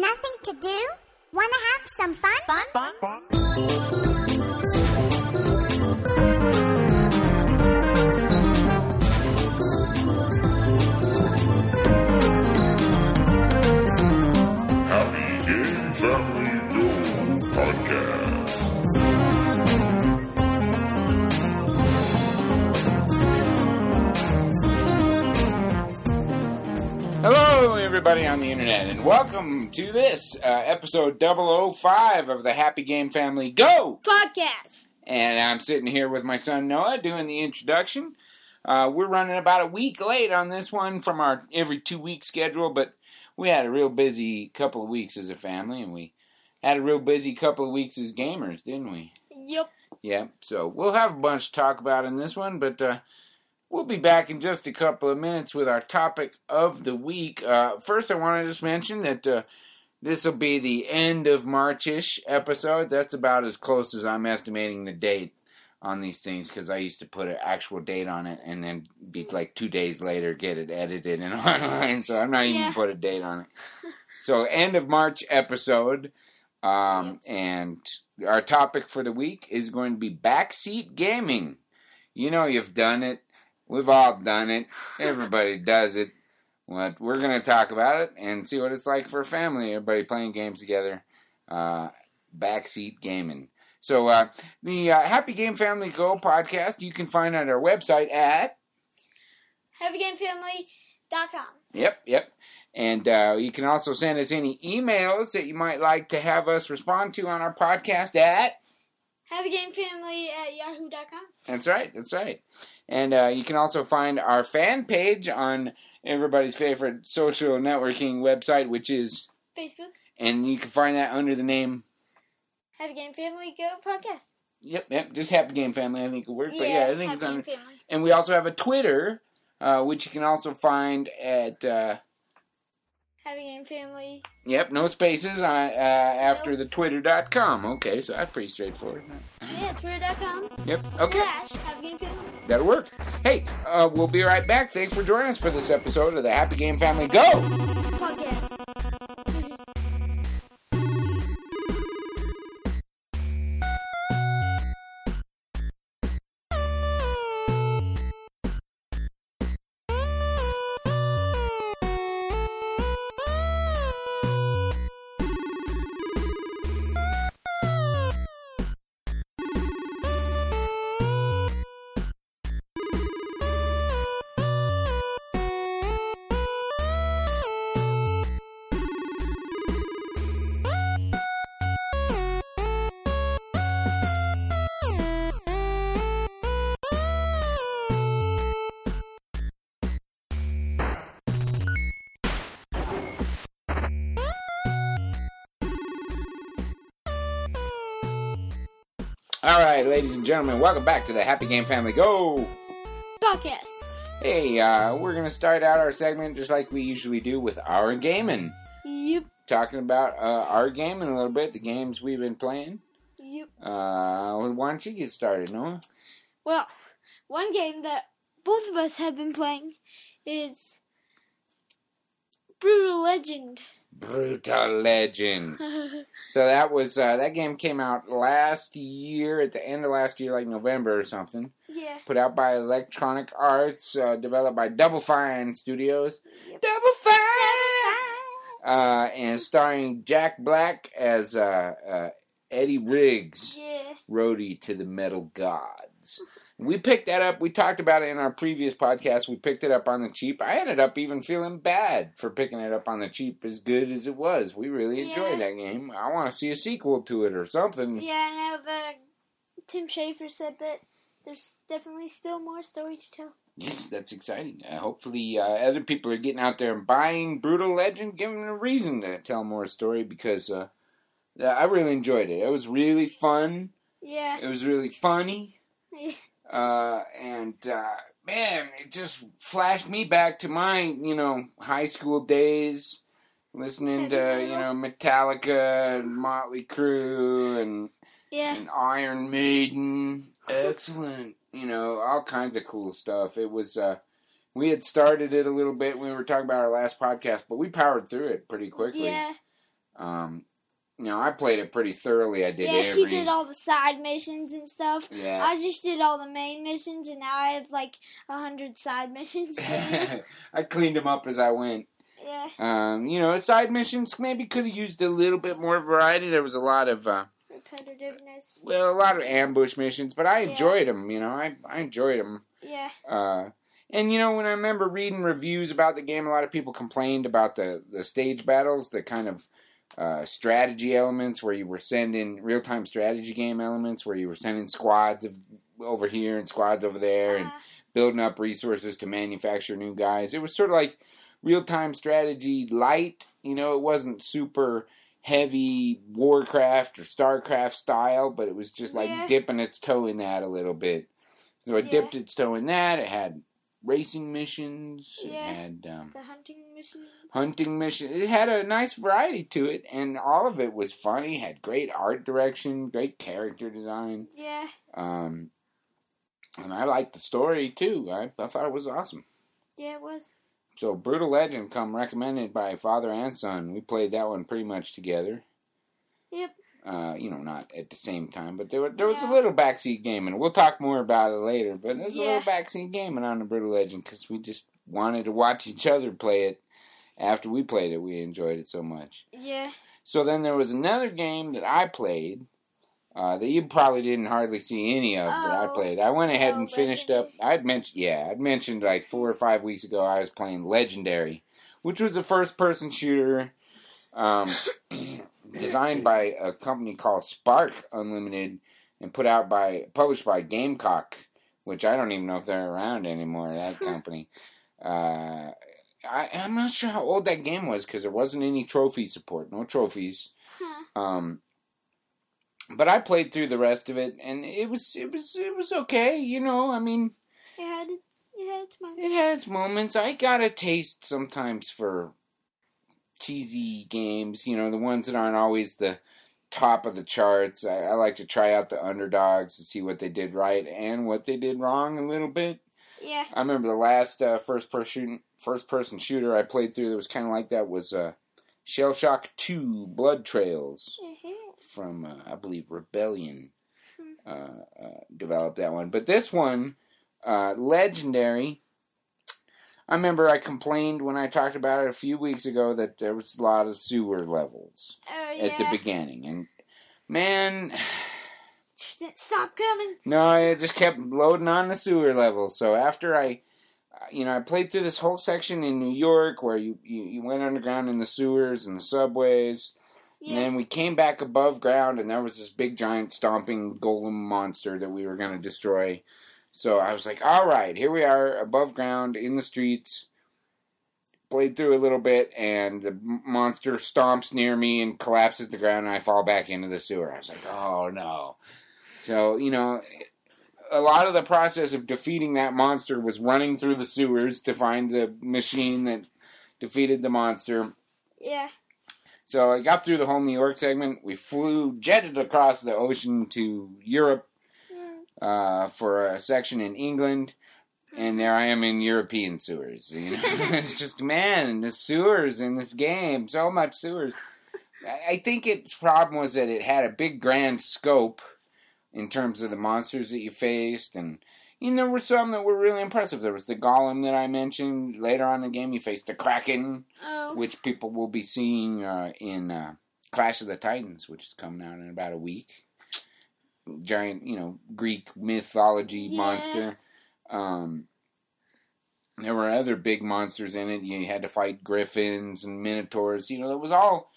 nothing to do? Wanna have some fun? Fun? Fun? fun. Happy Game Family everybody on the internet, and welcome to this uh, episode 005 of the Happy Game Family Go! podcast. And I'm sitting here with my son Noah doing the introduction. Uh, we're running about a week late on this one from our every two week schedule, but we had a real busy couple of weeks as a family, and we had a real busy couple of weeks as gamers, didn't we? Yep. Yeah, so we'll have a bunch to talk about in this one, but uh, we'll be back in just a couple of minutes with our topic of the week. Uh, first, I want to just mention that uh, this will be the end of Marchish episode. That's about as close as I'm estimating the date on these things because I used to put an actual date on it and then be like two days later get it edited and online. So I'm not even Yeah. put a date on it. So end of March episode. Um, and our topic for the week is going to be backseat gaming. You know you've done it. We've all done it. Everybody does it. But we're going to talk about it and see what it's like for a family. Everybody playing games together. Uh, backseat gaming. So uh, the uh, Happy Game Family Go podcast you can find on our website at HappyGameFamily.com. Yep, yep. And uh, you can also send us any emails that you might like to have us respond to on our podcast at. HappyGameFamily at Yahoo.com. That's right, that's right. And uh, you can also find our fan page on everybody's favorite social networking website, which is. Facebook. And you can find that under the name. Happy Game Family Go podcast. Yep, yep, just Happy Game Family, I think it works. but yeah, I think Happy it's on. Game Family. And we also have a Twitter, uh, which you can also find at. Uh, Happy Game Family. Yep, no spaces on, uh, after the twitter.com. Okay, so that's pretty straightforward. Yeah, Twitter.com. Yep, okay, Slash Happy Game Family. that'll work. Hey, uh, we'll be right back. Thanks for joining us for this episode of the Happy Game Family Go! Podcast. All right, ladies and gentlemen, welcome back to the Happy Game Family Go! Podcast. Hey, uh, we're to start out our segment just like we usually do with our gaming. Yep. Talking about uh, our gaming a little bit, the games we've been playing. Yep. Uh, why don't you get started, Noah? Well, one game that both of us have been playing is Brutal Legend. Brutal Legend. So that was uh, that game came out last year at the end of last year, like November or something. yeah. Put out by Electronic Arts, uh, developed by Double Fine Studios. Yep. Double Fine, uh, and starring Jack Black as uh, uh, Eddie Riggs, Yeah. roadie to the Metal Gods. We picked that up. We talked about it in our previous podcast. We picked it up on the cheap. I ended up even feeling bad for picking it up on the cheap, as good as it was. We really enjoyed that game. I want to see a sequel to it or something. Yeah, I know the Tim Schafer said that there's definitely still more story to tell. Yes, that's exciting. Uh, hopefully, uh, other people are getting out there and buying Brutal Legend, giving them a reason to tell more story because uh, I really enjoyed it. It was really fun. Yeah. It was really funny. Yeah. Uh, and uh, man, it just flashed me back to my, you know, high school days, listening to, you know, Metallica and Motley Crue and, Yeah. and Iron Maiden. Excellent. You know, all kinds of cool stuff. It was, uh, we had started it a little bit when we were talking about our last podcast, but we powered through it pretty quickly. Yeah. Um, know, I played it pretty thoroughly. I did yeah, every. he did all the side missions and stuff. yeah. I just did all the main missions, and now I have like a hundred side missions. I cleaned them up as I went. yeah, Um, you know, side missions maybe could have used a little bit more variety. There was a lot of, uh, repetitiveness. well, a lot of ambush missions, but I Yeah. enjoyed them. You know, I I enjoyed them. Yeah, Uh, and you know, when I remember reading reviews about the game, a lot of people complained about the the stage battles, the kind of uh, strategy elements where you were sending real time strategy game elements where you were sending squads of over here and squads over there and uh, building up resources to manufacture new guys. It was sort of like real time strategy light. You know, it wasn't super heavy Warcraft or Starcraft style, but it was just like Yeah. dipping its toe in that a little bit. So it Yeah. dipped its toe in that. It had racing missions. It Yeah. had um, the hunting missions. hunting missions. It had a nice variety to it, and all of it was funny. Had great art direction, great character design. Yeah, Um, and I liked the story too. I, I thought it was awesome. yeah, it was. So Brutal Legend come recommended by father and son. We played that one pretty much together. Yep. Uh, you know, not at the same time, but there, were, there was a little backseat gaming. We'll talk more about it later, but there's a Yeah. little backseat gaming on the Brutal Legend because we just wanted to watch each other play it. After we played it, we enjoyed it so much. Yeah, So then there was another game that I played uh, that you probably didn't hardly see any of that I Oh. played. I went ahead Oh, and finished up. I'd mentioned, yeah, I'd mentioned like four or five weeks ago I was playing Legendary, which was a first-person shooter um, designed by a company called Spark Unlimited and put out by published by Gamecock, which I don't even know if they're around anymore. That company. Uh, I, I'm not sure how old that game was because there wasn't any trophy support, no trophies. huh. Um, but I played through the rest of it, and it was it was it was okay. You know, I mean, it had its, it had its moments. it had its moments. I got a taste sometimes for cheesy games. You know, the ones that aren't always the top of the charts. I, I like to try out the underdogs to see what they did right and what they did wrong a little bit. Yeah, I remember the last uh, first person first person shooter I played through that was kind of like that was uh, Shell Shock Two Blood Trails Mhm. from uh, I believe Rebellion Hmm. uh, uh, developed that one. But this one, uh, Legendary. I remember I complained when I talked about it a few weeks ago that there was a lot of sewer levels Oh yeah. at the beginning, and man, Just didn't stop coming. no, it just kept loading on the sewer levels. So after I, you know, I played through this whole section in New York where you you, you went underground in the sewers and the subways. Yeah. And then we came back above ground, and there was this big, giant, stomping golem monster that we were going to destroy. So I was like, all right, here we are above ground in the streets. Played through a little bit, and the monster stomps near me and collapses the ground, and I fall back into the sewer. I was like, oh no. So, you know, a lot of the process of defeating that monster was running through the sewers to find the machine that defeated the monster. yeah. So I got through the whole New York segment. We flew, jetted across the ocean to Europe. Uh, for a section in England, and there I am in European sewers. You know, it's just man, the sewers in this game, so much sewers. I think its problem was that it had a big grand scope in terms of the monsters that you faced, and you know, there were some that were really impressive. There was the golem that I mentioned later on in the game. You faced the kraken Oh. which people will be seeing uh, in uh, Clash of the Titans, which is coming out in about a week. Giant, you know, Greek mythology Yeah. monster. Um, there were other big monsters in it. You had to fight griffins and minotaurs. You know, it was all,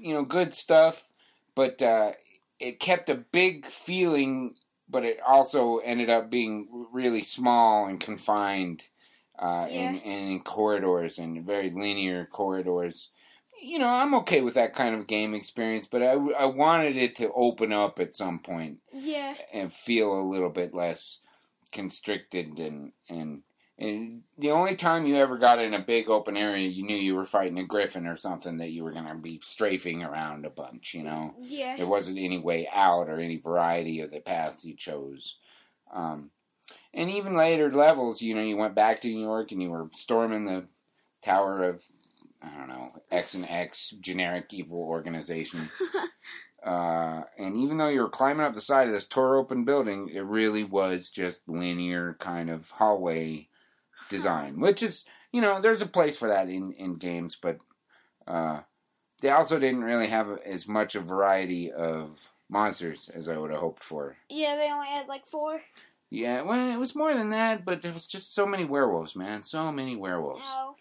you know, good stuff. But uh, it kept a big feeling, but it also ended up being really small and confined uh, and, and in corridors and very linear corridors. You know, I'm okay with that kind of game experience, but I, I wanted it to open up at some point Yeah. and feel a little bit less constricted and and and the only time you ever got in a big open area, you knew you were fighting a griffin or something that you were going to be strafing around a bunch. You know, Yeah. there wasn't any way out or any variety of the path you chose. Um, and even later levels, you know, you went back to New York and you were storming the Tower of I don't know X and X generic evil organization. uh, and even though you were climbing up the side of this tore open building, it really was just linear kind of hallway design, which is you know there's a place for that in in games, but uh, they also didn't really have as much a variety of monsters as I would have hoped for. Yeah, they only had like four. Yeah, well, it was more than that, but there was just so many werewolves, man. So many werewolves. No.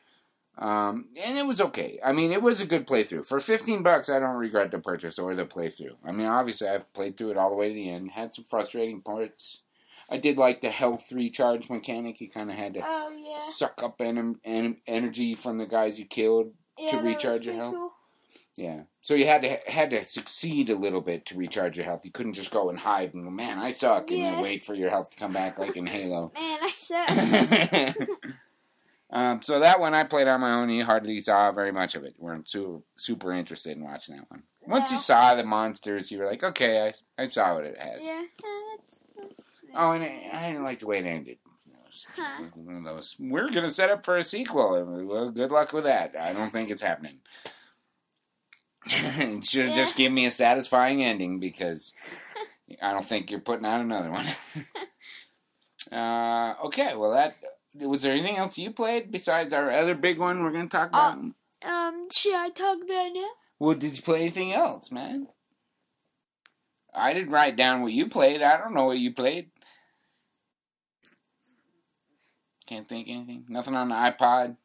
Um, and it was okay. I mean, it was a good playthrough. For 15 bucks, I don't regret the purchase or the playthrough. I mean, obviously, I've played through it all the way to the end. Had some frustrating parts. I did like the health recharge mechanic. You kind of had to Oh yeah. suck up en- en- energy from the guys you killed. Yeah, was recharge your health? cool. Yeah. So you had to had to succeed a little bit to recharge your health. You couldn't just go and hide and go, man, I suck, and then wait for your health to come back like in Halo. Man, I said. um, so that one I played on my own. You hardly saw very much of it. weren't super, super interested in watching that one. Once you saw the monsters, you were like, okay, I, I saw what it has. yeah. that's, Oh, and I, I didn't like the way it ended. Huh. One of those. We're gonna set up for a sequel. Well, good luck with that. I don't think it's happening. it should have Yeah. just given me a satisfying ending because I don't think you're putting out another one. uh, okay, well that was there anything else you played besides our other big one we're gonna talk about? Um, should I talk about it now? well, did you play anything else, man? I didn't write down what you played. I don't know what you played. Can't think anything. Nothing on the iPod.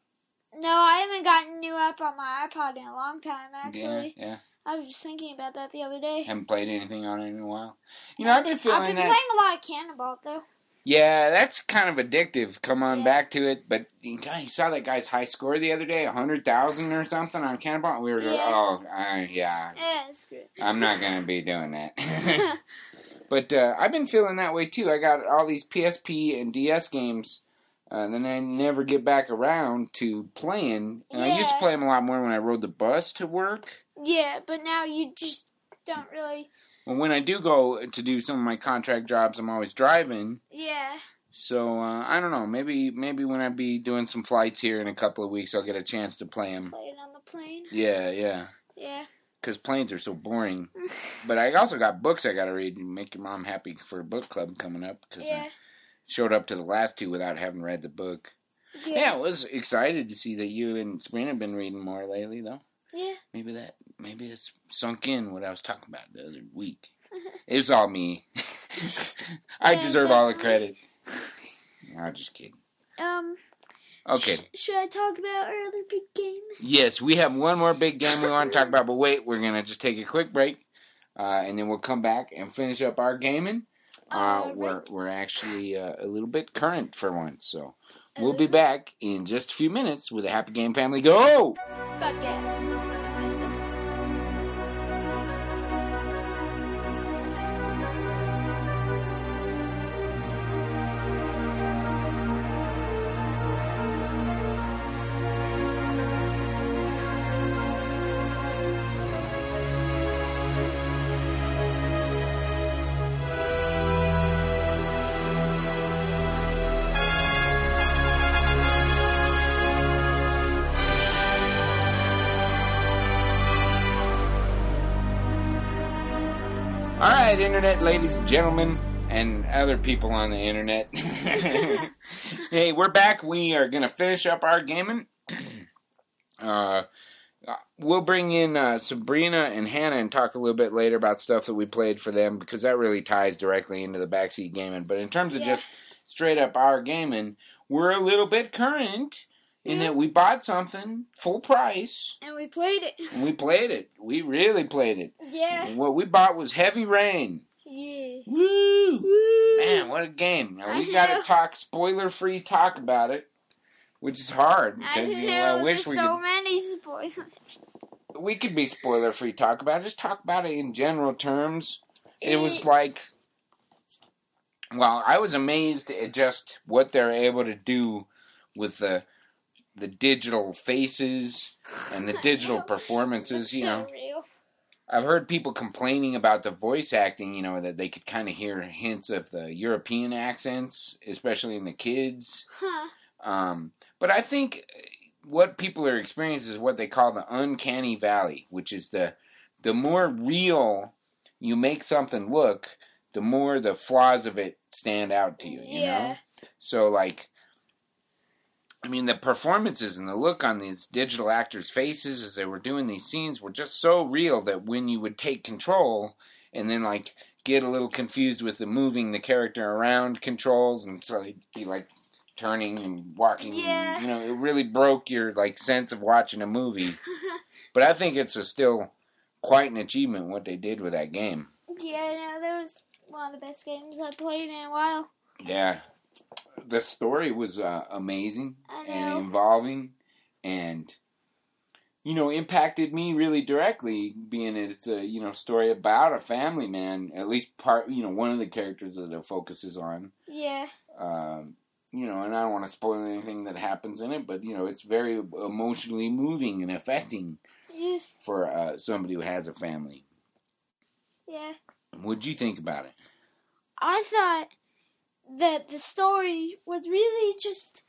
No, I haven't gotten new app on my iPod in a long time. Yeah, Actually, yeah. I was just thinking about that the other day. Haven't played anything on it in a while. You know, I've been feeling I've been that. playing a lot of Cannonball though. Yeah, that's kind of addictive. Come on Yeah. back to it. But you saw that guy's high score the other day, a hundred thousand or something on Cannonball. We were going, Yeah. oh, uh, yeah, Yeah, it's good. I'm not gonna be doing that. but uh, I've been feeling that way too. I got all these PSP and DS games. Uh, then I never get back around to playing. And I used to play them a lot more when I rode the bus to work. yeah, but now you just don't really. When I do go to do some of my contract jobs, I'm always driving. Yeah, So uh, I don't know. Maybe maybe when I be doing some flights here in a couple of weeks, I'll get a chance to play them. play it on the plane. Yeah, yeah. Yeah. Because planes are so boring. But I also got books I got to read and make your mom happy for a book club coming up. Because Yeah. I showed up to the last two without having read the book. Yeah. Yeah, I was excited to see that you and Sabrina have been reading more lately, though. Yeah. Maybe that maybe it's sunk in what I was talking about the other week. It was all me. I Yeah, deserve all the credit. I'm just kidding. Um. Okay. sh- should I talk about our other big game? Yes, we have one more big game we want to talk about, but wait, we're gonna just take a quick break, uh, and then we'll come back and finish up our gaming. Uh, we're we're actually uh, a little bit current for once, so we'll be back in just a few minutes with a happy game family. Go! Podcast. Internet ladies and gentlemen, and other people on the internet. hey, we're back. We are gonna finish up our gaming. uh, we'll bring in uh, Sabrina and Hannah and talk a little bit later about stuff that we played for them because that really ties directly into the backseat gaming. But in terms of Yeah. just straight up our gaming, we're a little bit current in Yeah. that we bought something full price And we played it. we played it. We really played it. Yeah. What we bought was Heavy Rain. Yeah. Woo! Woo. Man, what a game! Now we got to talk spoiler-free talk about it, which is hard because know. you know, I wish we so could. many spoilers. We could be spoiler-free talk about it. Just talk about it in general terms. It was Eh. like, well, I was amazed at just what they're able to do with the the digital faces and the digital performances. It's You so know, real. I've heard people complaining about the voice acting, you know, that they could kind of hear hints of the European accents, especially in the kids. Huh. Um, but I think what people are experiencing is what they call the uncanny valley, which is the the more real you make something look, the more the flaws of it stand out to you. You Yeah. know. So like. I mean, the performances and the look on these digital actors' faces as they were doing these scenes were just so real that when you would take control and then like get a little confused with the moving the character around controls and so they'd be like turning and walking Yeah. and, you know it really broke your like sense of watching a movie but i think it's a still quite an achievement what they did with that game yeah, no, that was one of the best games I played in a while. yeah the story was uh, amazing and involving and you know impacted me really directly being that it's a you know story about a family man at least part you know one of the characters that it focuses on Yeah. um, you know and i don't want to spoil anything that happens in it but you know it's very emotionally moving and affecting Yes. for uh, somebody who has a family Yeah. what'd you think about it I thought that the story was really just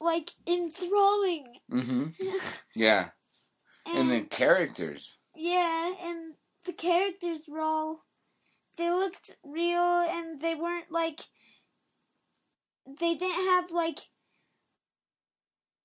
like enthralling. mm-hmm yeah and the characters yeah, and the characters were all they looked real and they weren't like they didn't have like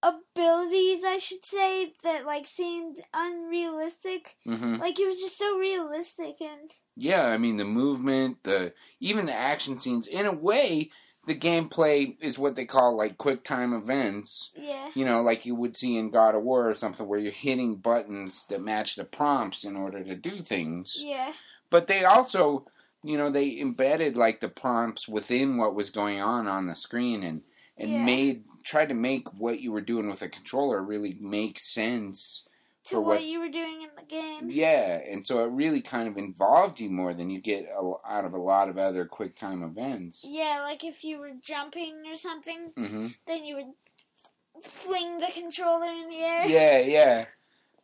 abilities I should say that like seemed unrealistic. mm-hmm Like it was just so realistic and Yeah, I mean the movement, the even the action scenes. In a way, the gameplay is what they call like quick time events. yeah. You know, like you would see in God of War or something, where you're hitting buttons that match the prompts in order to do things. Yeah. But they also, you know, they embedded like the prompts within what was going on on the screen and and Yeah. made tried to make what you were doing with the controller really make sense To what, what- you were doing in the game. yeah, and so it really kind of involved you more than you get a, out of a lot of other quick time events. Yeah, like if you were jumping or something, hmm then you would fling the controller in the air. Yeah, yeah.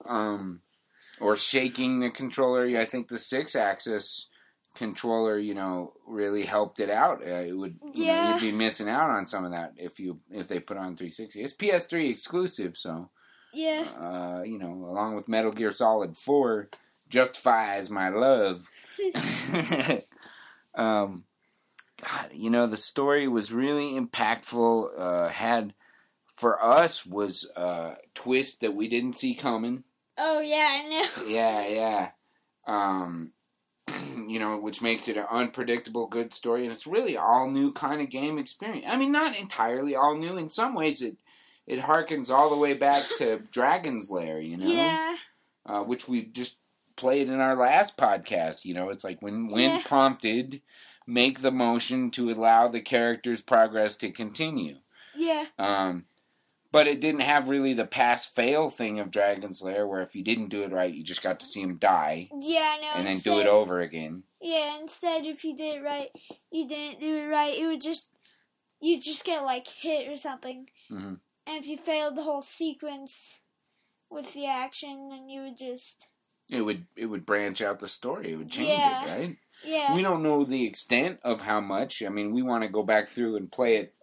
Um, or shaking the controller. I think the six axis controller, you know, really helped it out. Uh, it would, Yeah. you'd be missing out on some of that if you if they put on 360. It's PS3 exclusive, so Yeah. uh, you know, along with Metal Gear Solid 4, justifies my love. um, God, you know, the story was really impactful. Uh, had for us was a twist that we didn't see coming. Oh yeah, I know. Yeah, yeah. Um, you know, which makes it an unpredictable good story, and it's really all new kind of game experience. I mean, not entirely all new. In some ways, it it harkens all the way back to Dragon's Lair. You know, Yeah. uh, which we just played in our last podcast. You know, it's like when when Yeah. prompted, make the motion to allow the character's progress to continue. Yeah. Um, but it didn't have really the pass fail thing of Dragon's Lair, where if you didn't do it right, you just got to see him die Yeah, I know. and then instead, do it over again. Yeah, instead if you did it right, you didn't do it right, it would just you just get like hit or something. Mhm. And if you failed the whole sequence with the action, then you would just It would it would branch out the story. It would change Yeah. it, right? yeah. We don't know the extent of how much. I mean, we want to go back through and play it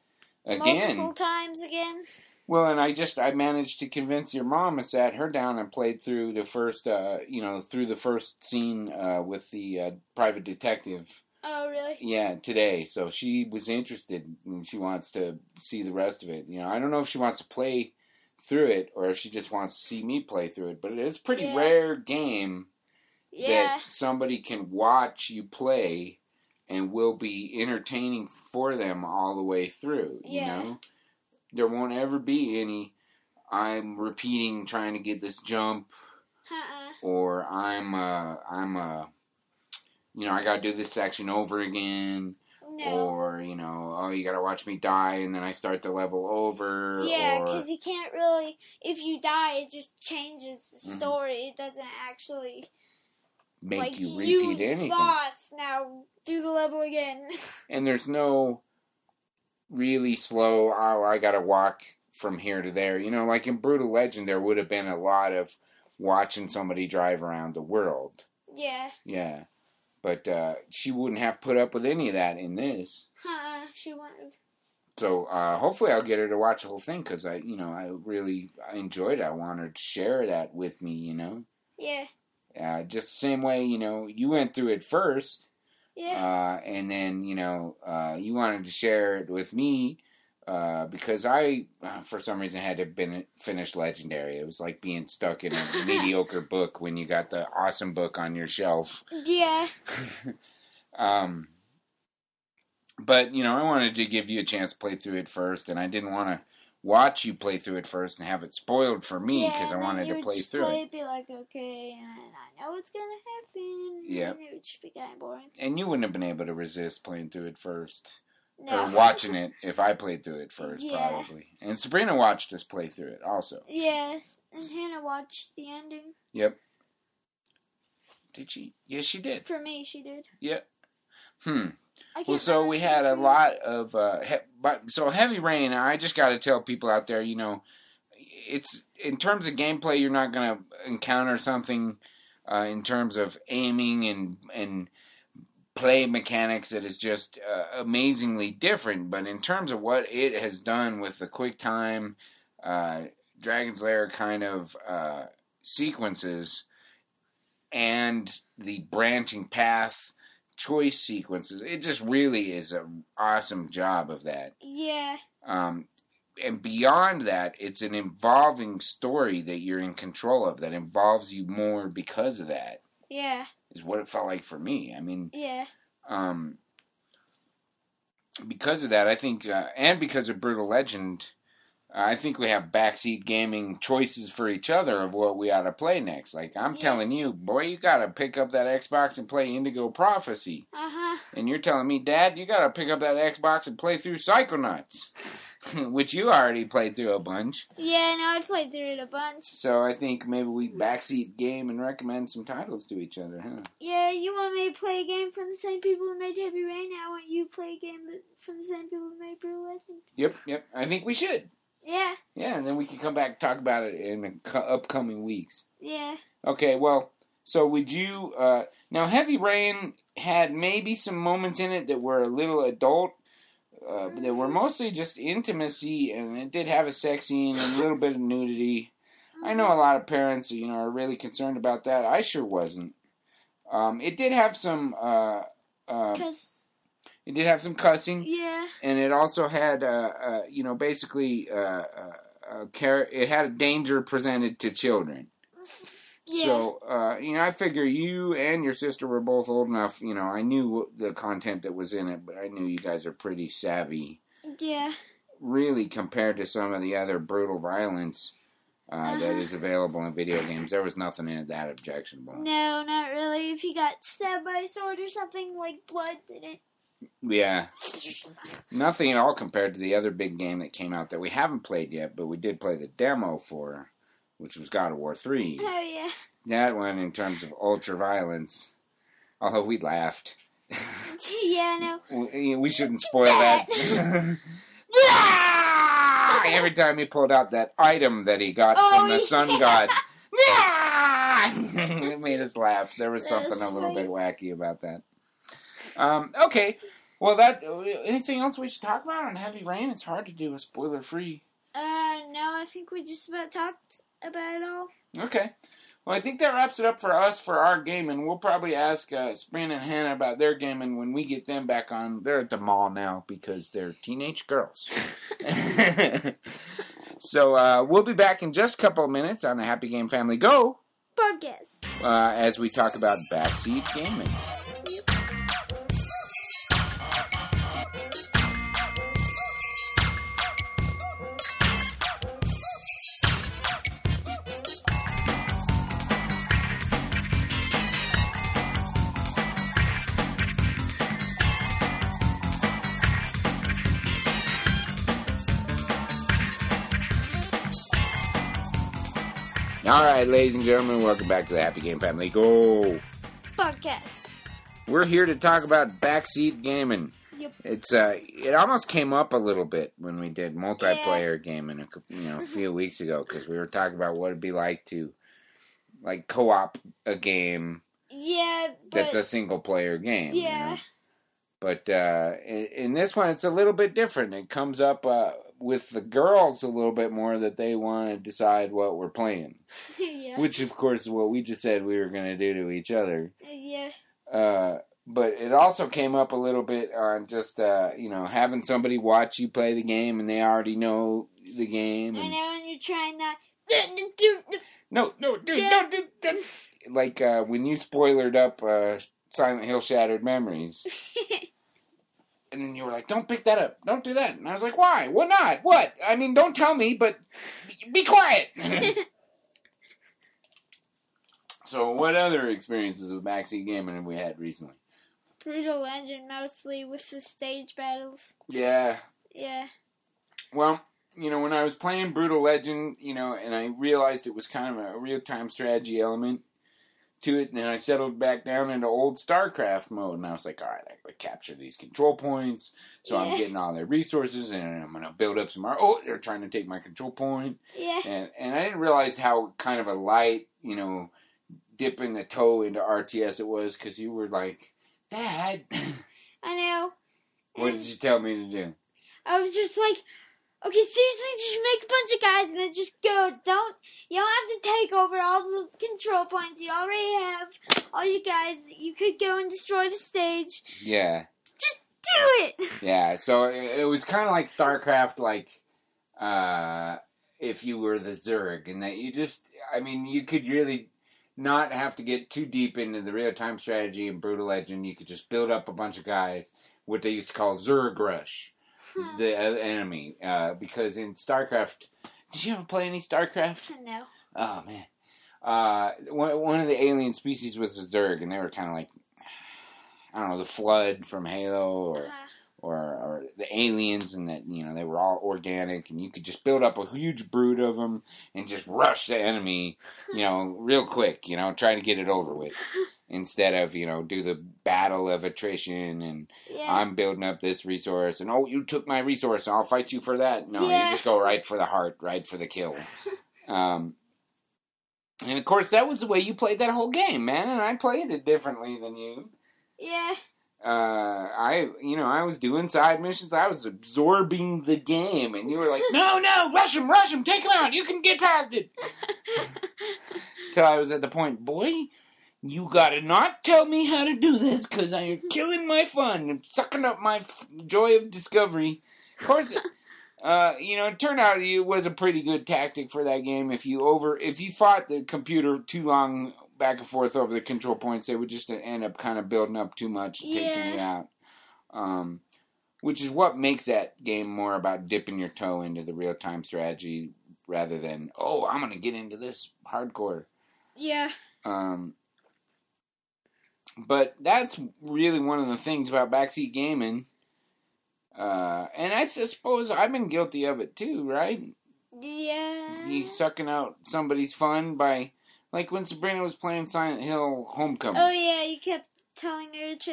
again. Multiple times again. Well, and I just I managed to convince your mom. I sat her down and played through the first, uh, you know, through the first scene uh, with the uh, private detective. Oh really? Yeah, today. So she was interested and she wants to see the rest of it. You know, I don't know if she wants to play through it or if she just wants to see me play through it. But it is a pretty Yeah. rare game Yeah. that somebody can watch you play and will be entertaining for them all the way through. You Yeah. know, there won't ever be any. I'm repeating trying to get this jump, Uh-uh. or I'm uh I'm uh you know I got to do this section over again, No. or you know oh you got to watch me die and then I start the level over. Yeah, or, because you can't really. If you die, it just changes the Mhm. story. It doesn't actually make like you repeat anything. lost. Now do the level again. and there's no really slow oh i gotta walk from here to there you know like in brutal legend there would have been a lot of watching somebody drive around the world yeah. yeah but uh, she wouldn't have put up with any of that in this Huh. She wouldn't have. so uh, hopefully I'll get her to watch the whole thing because I, you know, I really I enjoyed it. I want her to share that with me. You know, Yeah. uh, just the same way you know you went through it first, Yeah. uh, and then you know uh, you wanted to share it with me. Uh, because I, uh, for some reason, had to been finish Legendary. It was like being stuck in a mediocre book when you got the awesome book on your shelf. yeah. um, but you know, I wanted to give you a chance to play through it first, and I didn't want to watch you play through it first and have it spoiled for me because yeah, I wanted to play through play it. Be like, okay, and I know what's gonna happen. Yeah, it would just be kind of boring. And you wouldn't have been able to resist playing through it first No. or watching it if I played through it first, Yeah. probably. And Sabrina watched us play through it also. Yes, and Hannah watched the ending. Yep. Did she? Yes, she did. For me, she did. Yep. Hmm. Well, so we had a lot of, uh, he- but so heavy rain. I just got to tell people out there, you know, it's in terms of gameplay, you're not going to encounter something uh, in terms of aiming and and play mechanics that is just uh, amazingly different. But in terms of what it has done with the quick time, uh, Dragon's Lair kind of uh, sequences and the branching path choice sequences. It just really is an awesome job of that. Yeah. Um, and beyond that, it's an involving story that you're in control of that involves you more because of that. Yeah. Is what it felt like for me. I mean, Yeah. um, because of that, I think, uh, and because of Brutal Legend, I think we have backseat gaming choices for each other of what we ought to play next. Like I'm Yeah. telling you, boy, you gotta pick up that Xbox and play Indigo Prophecy. Uh huh. And you're telling me, Dad, you gotta pick up that Xbox and play through Psychonauts, which you already played through a bunch. Yeah. No, I played through it a bunch. So I think maybe we backseat game and recommend some titles to each other, huh? Yeah. You want me to play a game from the same people who made Heavy Rain? I want you to play a game from the same people who made Brutal Legend. Yep, yep. I think we should. Yeah. Yeah, and then we can come back and talk about it in the upcoming weeks. Yeah. Okay, well, so would you uh now Heavy Rain had maybe some moments in it that were a little adult uh, that were mostly just intimacy and it did have a sex scene and a little bit of nudity. I know a lot of parents, you know, are really concerned about that. I sure wasn't. Um, it did have some uh, uh, it did have some cussing yeah. and it also had uh, uh, you know basically uh, it had a danger presented to children Yeah. so uh, you know i figure you and your sister were both old enough you know i knew the content that was in it but i knew you guys are pretty savvy Yeah. really compared to some of the other brutal violence uh, Uh-huh. is available in video games there was nothing in it that objectionable No, not really. If you got stabbed by a sword or something, like blood didn't. yeah nothing at all compared to the other big game that came out that we haven't played yet but we did play the demo for which was god of war 3 Oh yeah. That one, in terms of ultra violence, although we laughed. yeah, no. we, we shouldn't spoil that. Every time he pulled out that item that he got Oh, from the sun yeah. god. it made us laugh. There was That something was a little bit wacky about that. Um, okay. Well, that anything else we should talk about on Heavy Rain? It's hard to do a spoiler free. Uh, no, I think we just about talked about it all. Okay. Well, I think that wraps it up for us for our game, and We'll probably ask uh, Sabrina and Hannah about their game, and when we get them back on. They're at the mall now because they're teenage girls. so uh, we'll be back in just a couple of minutes on the Happy Game Family Go Podcast. uh, as we talk about backseat gaming. All right, ladies and gentlemen, welcome back to the Happy Game Family Go. Podcast. We're here to talk about backseat gaming. Yep. It's uh, it almost came up a little bit when we did multiplayer gaming, a, you know, a few weeks ago because we were talking about what it'd be like to, like, co-op a game Yeah, but that's a single player game. you yeah, know? But uh, in, in this one, it's a little bit different. It comes up uh, with the girls a little bit more that they want to decide what we're playing, yeah. which of course is what we just said we were going to do to each other. yeah. Uh, but it also came up a little bit on just uh, you know having somebody watch you play the game and they already know the game. I And, know, and you're trying not. no, no, dude, Yeah. don't do that. Like uh, when you spoilered up uh, Silent Hill Shattered Memories, and then you were like, "Don't pick that up, don't do that," and I was like, "Why? What not? What? I mean, don't tell me, but be- be quiet." so, what other experiences with backseat gaming have we had recently? Brutal Legend mostly with the stage battles. Yeah, Yeah. Well, you know, when I was playing Brutal Legend, you know, and I realized it was kind of a real time strategy element to it, and then I settled back down into old StarCraft mode, and I was like, all right, I gotta capture these control points, so I'm getting all their resources, and I'm gonna build up some more. Oh, they're trying to take my control point, Yeah. and and I didn't realize how kind of a light, you know, dipping the toe into RTS it was, because you were like, Dad, I know. what did you tell me to do? I was just like, okay, seriously, just make a bunch of guys and then just go. Don't you don't have to take over all the control points. You already have all you guys. You could go and destroy the stage. Yeah. Just do it. Yeah, so it it was kind of like StarCraft, like uh, if you were the Zerg, and that you just, I mean, you could really not have to get too deep into the real time strategy and Brutal Legend. You could just build up a bunch of guys, what they used to call Zerg Rush, the uh, enemy, uh, because in StarCraft, did you ever play any StarCraft? no. Oh man, uh, one one of the alien species was a Zerg, and they were kind of like. I don't know the flood from Halo, or Uh, or, or the aliens, and that you know they were all organic, and you could just build up a huge brood of them and just rush the enemy, you know, real quick, you know, try to get it over with, instead of you know do the battle of attrition and yeah. I'm building up this resource, and oh, you took my resource, and I'll fight you for that. No, Yeah. you just go right for the heart, right for the kill. um, and of course, that was the way you played that whole game, man. And I played it differently than you yeah. uh, I, you know, I was doing side missions. I was absorbing the game, and you were like, "No, no, rush him, rush him, take him out. You can get past it." Till I was at the point, boy, you gotta not tell me how to do this, cause you're killing my fun and sucking up my f- joy of discovery. Of course. Uh, you know, it turned out it was a pretty good tactic for that game. If you over, if you fought the computer too long back and forth over the control points, they would just end up kind of building up too much and taking you out. Um, which is what makes that game more about dipping your toe into the real time strategy rather than oh, I'm gonna get into this hardcore. yeah. Um, but that's really one of the things about backseat gaming. Uh, and I suppose I've been guilty of it too, right? Yeah. You sucking out somebody's fun by, like when Sabrina was playing Silent Hill Homecoming. Oh yeah, you kept telling her to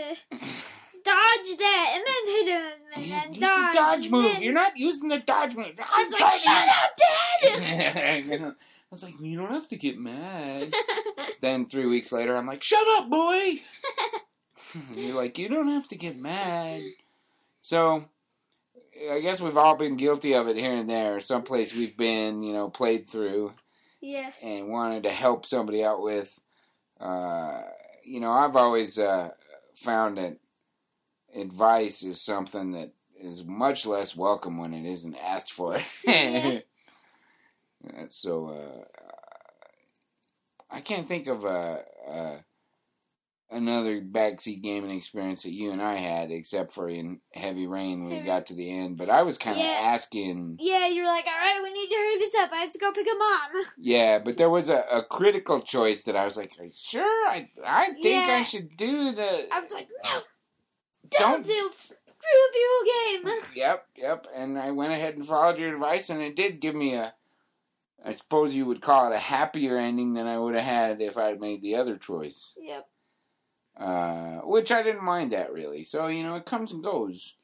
dodge that and then hit him and Yeah, then dodge. dodge move. then- You're not using the dodge move. I'm She's like, telling shut you." up, Dad. I was like, you don't have to get mad. then three weeks later, I'm like, shut up, boy. You're like, you don't have to get mad. So, I guess we've all been guilty of it here and there. Someplace we've been, you know, played through yeah. and wanted to help somebody out with. Uh, you know, I've always uh, found that advice is something that is much less welcome when it isn't asked for. Uh, Uh, so uh, I can't think of a, a another backseat gaming experience that you and I had, except for in Heavy Rain when we got to the end. But I was kind of Yeah. asking. Yeah, you were like, all right, we need to hurry this up. I have to go pick up mom. Yeah, but there was a, a critical choice that I was like, sure? I I think I should do the. I was like, no, Don't- don't, do screw up your whole game. Yep, yep. And I went ahead and followed your advice, and it did give me a. I suppose you would call it a happier ending than I would have had if I'd made the other choice. Yep. Uh, which I didn't mind that really. So you know, it comes and goes.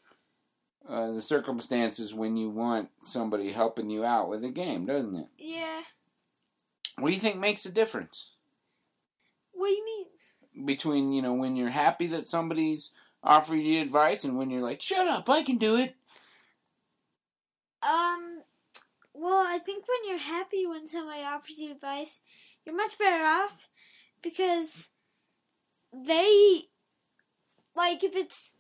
Uh, the circumstances when you want somebody helping you out with a game, doesn't it? Yeah. What do you think makes a difference? What do you mean? between you know when you're happy that somebody's offer you advice and when you're like, shut up, I can do it? Um, well, I think when you're happy when somebody offers you advice, you're much better off because they, like, if it's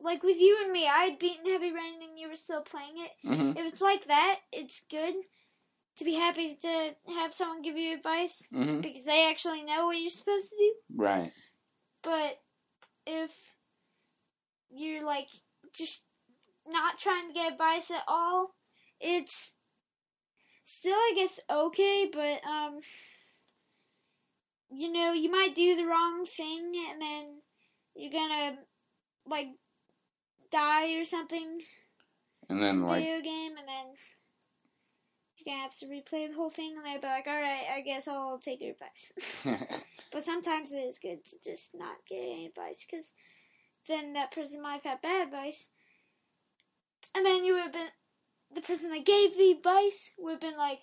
like with you and me, I had beaten Heavy Rain and you were still playing it. hmm If it's like that, it's good to be happy to have someone give you advice hmm because they actually know what you're supposed to do. Right. But if you're like just not trying to get advice at all, it's still I guess okay, but um you know, you might do the wrong thing and then you're gonna like die or something And then, like, video game and then you're gonna have to replay the whole thing and they'll be like, Alright, I guess I'll take your advice. But sometimes it is good to just not get any advice because then that person might have had bad advice. And then you would have been, the person that gave the advice would have been like,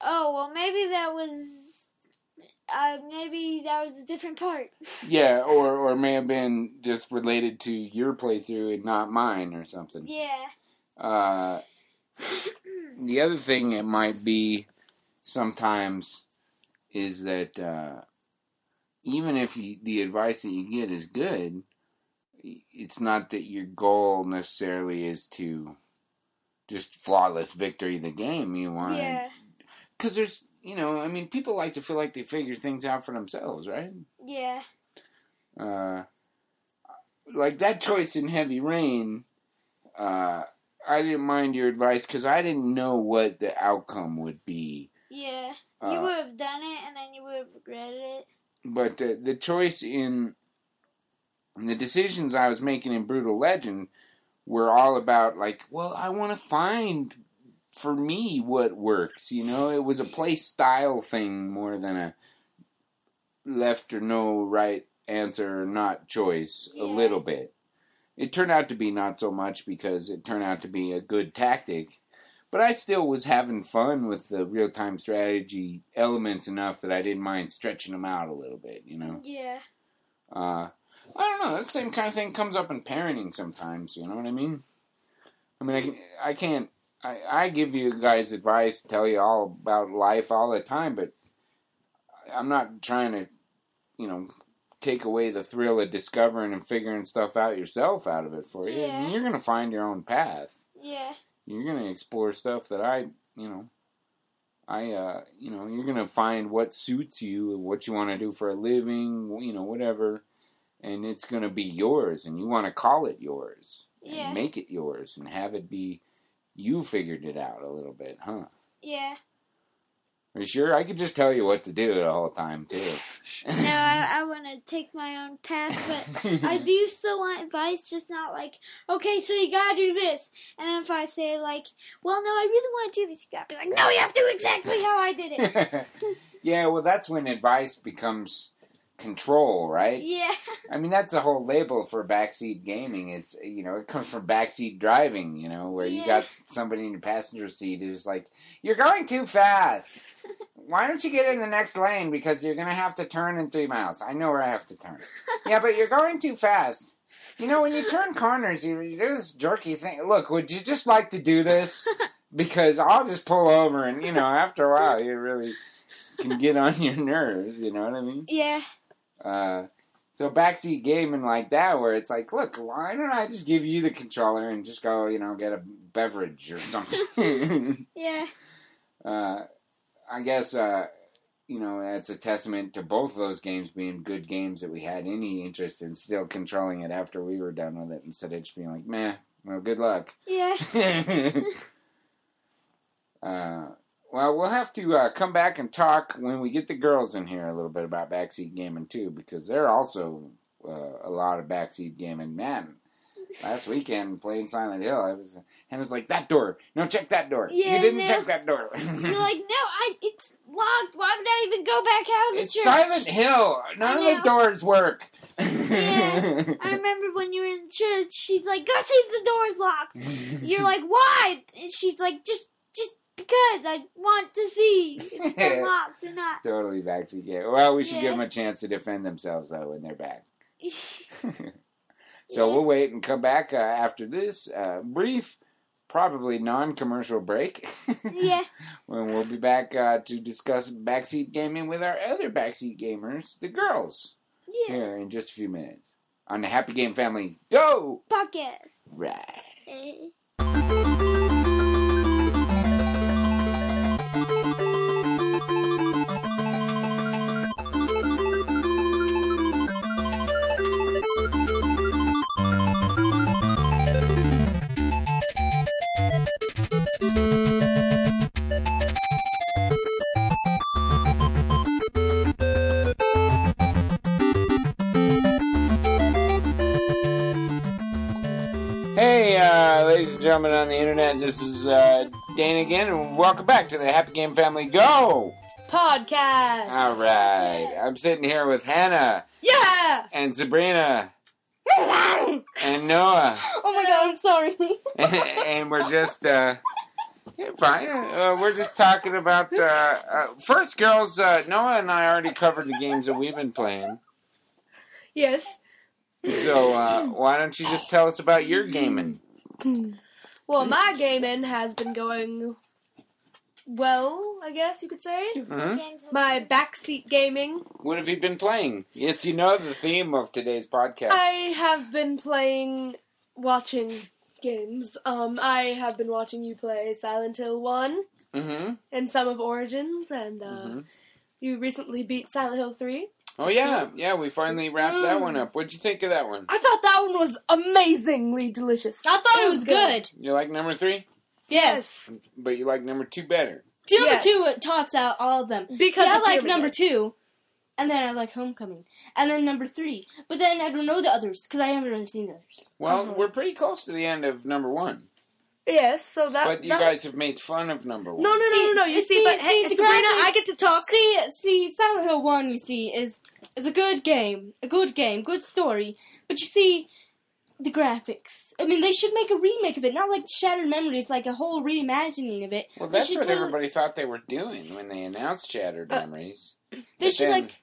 oh, well, maybe that was, uh, maybe that was a different part. yeah, or, or may have been just related to your playthrough and not mine or something. yeah. Uh, the other thing it might be sometimes is that uh, even if you, the advice that you get is good, it's not that your goal necessarily is to just flawless victory of the game. You want Yeah. because there's you know I mean people like to feel like they figure things out for themselves, right? Yeah. uh, like that choice in Heavy Rain, uh, I didn't mind your advice because I didn't know what the outcome would be. Yeah. you Uh, would have done it and then you would have regretted it. but the, the choice in the decisions I was making in Brutal Legend were all about like, well, I want to find for me what works. You know, it was a play style thing more than a left or no right answer or not choice. A little bit. It turned out to be not so much because it turned out to be a good tactic. But I still was having fun with the real time strategy elements enough that I didn't mind stretching them out a little bit, you know? Yeah. Uh, I don't know. That same kind of thing comes up in parenting sometimes. You know what I mean? I mean, I, can, I can't. I, I give you guys advice, tell you all about life all the time, but I'm not trying to, you know, take away the thrill of discovering and figuring stuff out yourself out of it for you. I mean, you're gonna find your own path. Yeah. You're gonna explore stuff that I, you know, I, uh, you know, you're gonna find what suits you, what you want to do for a living, you know, whatever, and it's gonna be yours, and you want to call it yours, and Yeah. make it yours, and have it be you figured it out a little bit, huh? Yeah. Are you sure? I could just tell you what to do the whole time too. No, I, I want to take my own path, but I do still want advice, just not like, okay, so you gotta do this. And then if I say, like, well, no, I really want to do this, you gotta be like, no, you have to do exactly how I did it. yeah, well, that's when advice becomes control, right? yeah. I mean, that's the whole label for backseat gaming. Is you know, it comes from backseat driving. You know, where you got somebody in your passenger seat who's like, "You're going too fast. Why don't you get in the next lane? Because you're gonna have to turn in three miles. I know where I have to turn. yeah, but you're going too fast. You know, when you turn corners, you, you do this jerky thing. Look, would you just like to do this? Because I'll just pull over, and you know, after a while, you really can get on your nerves. You know what I mean? Yeah. Uh, so backseat gaming like that, where it's like, look, why don't I just give you the controller and just go, you know, get a beverage or something? Yeah. uh, I guess, uh, you know, that's a testament to both of those games being good games that we had any interest in still controlling it after we were done with it instead of just being like, meh, well, good luck. Yeah. uh, well, we'll have to uh, come back and talk when we get the girls in here a little bit about backseat gaming too, because they're also uh, a lot of backseat gaming. Man, last weekend playing Silent Hill, I was and was like that door. No, check that door. Yeah, you didn't no. check that door. You're like, no, I, it's locked. Why would I even go back out of the it's church? Silent Hill. None of the doors work. Yeah. I remember when you were in church, she's like, go see if the door's locked. You're like, why? And she's like, just, just because I want to see if it's unlocked or not. totally backseat game. Well, we should give them a chance to defend themselves though when they're back. So Yeah. we'll wait and come back uh, after this uh, brief, probably non-commercial break. Yeah. when we'll be back uh, to discuss backseat gaming with our other backseat gamers, the girls, Yeah. here in just a few minutes on the Happy Game Family Go. Podcast. Right. Ladies and gentlemen on the internet, this is uh, Dane again, and welcome back to the Happy Game Family Go. Podcast. All right, I'm sitting here with Hannah Yeah. and Sabrina and Noah, Oh my god, I'm sorry. and we're just uh, fine. Uh, we're just talking about uh, uh, first, girls. Uh, Noah and I already covered the games that we've been playing. yes. So uh, why don't you just tell us about your gaming? Well, my gaming has been going well, I guess you could say. My backseat gaming. What have you been playing? Yes, you know the theme of today's podcast. I have been playing, watching games. Um, I have been watching you play Silent Hill 1 mm-hmm. and some of Origins, and uh, hmm you recently beat Silent Hill 3. Oh yeah, yeah. We finally wrapped that one up. What'd you think of that one? I thought that one was amazingly delicious. I thought it was good. You like number three, Yes. but you like number two better. Two number Yes. two it tops out all of them. Because See, I of like Pyramid number Head. two, and then I like Homecoming, and then number three. But then I don't know the others because I haven't really seen the others. Well, Uh-huh. we're pretty close to the end of number one, Yes, so that. but you that- guys have made fun of number one. No, no, no, See, no, no. You see, see- but see, hey, the Sabrina, I get to talk. See, see, Silent Hill One, you see, is is a good game, a good game, good story. But you see, the graphics. I mean, they should make a remake of it, not like Shattered Memories, like a whole reimagining of it. Well, that's what totally- everybody thought they were doing when they announced Shattered Uh, Memories. They But should then like,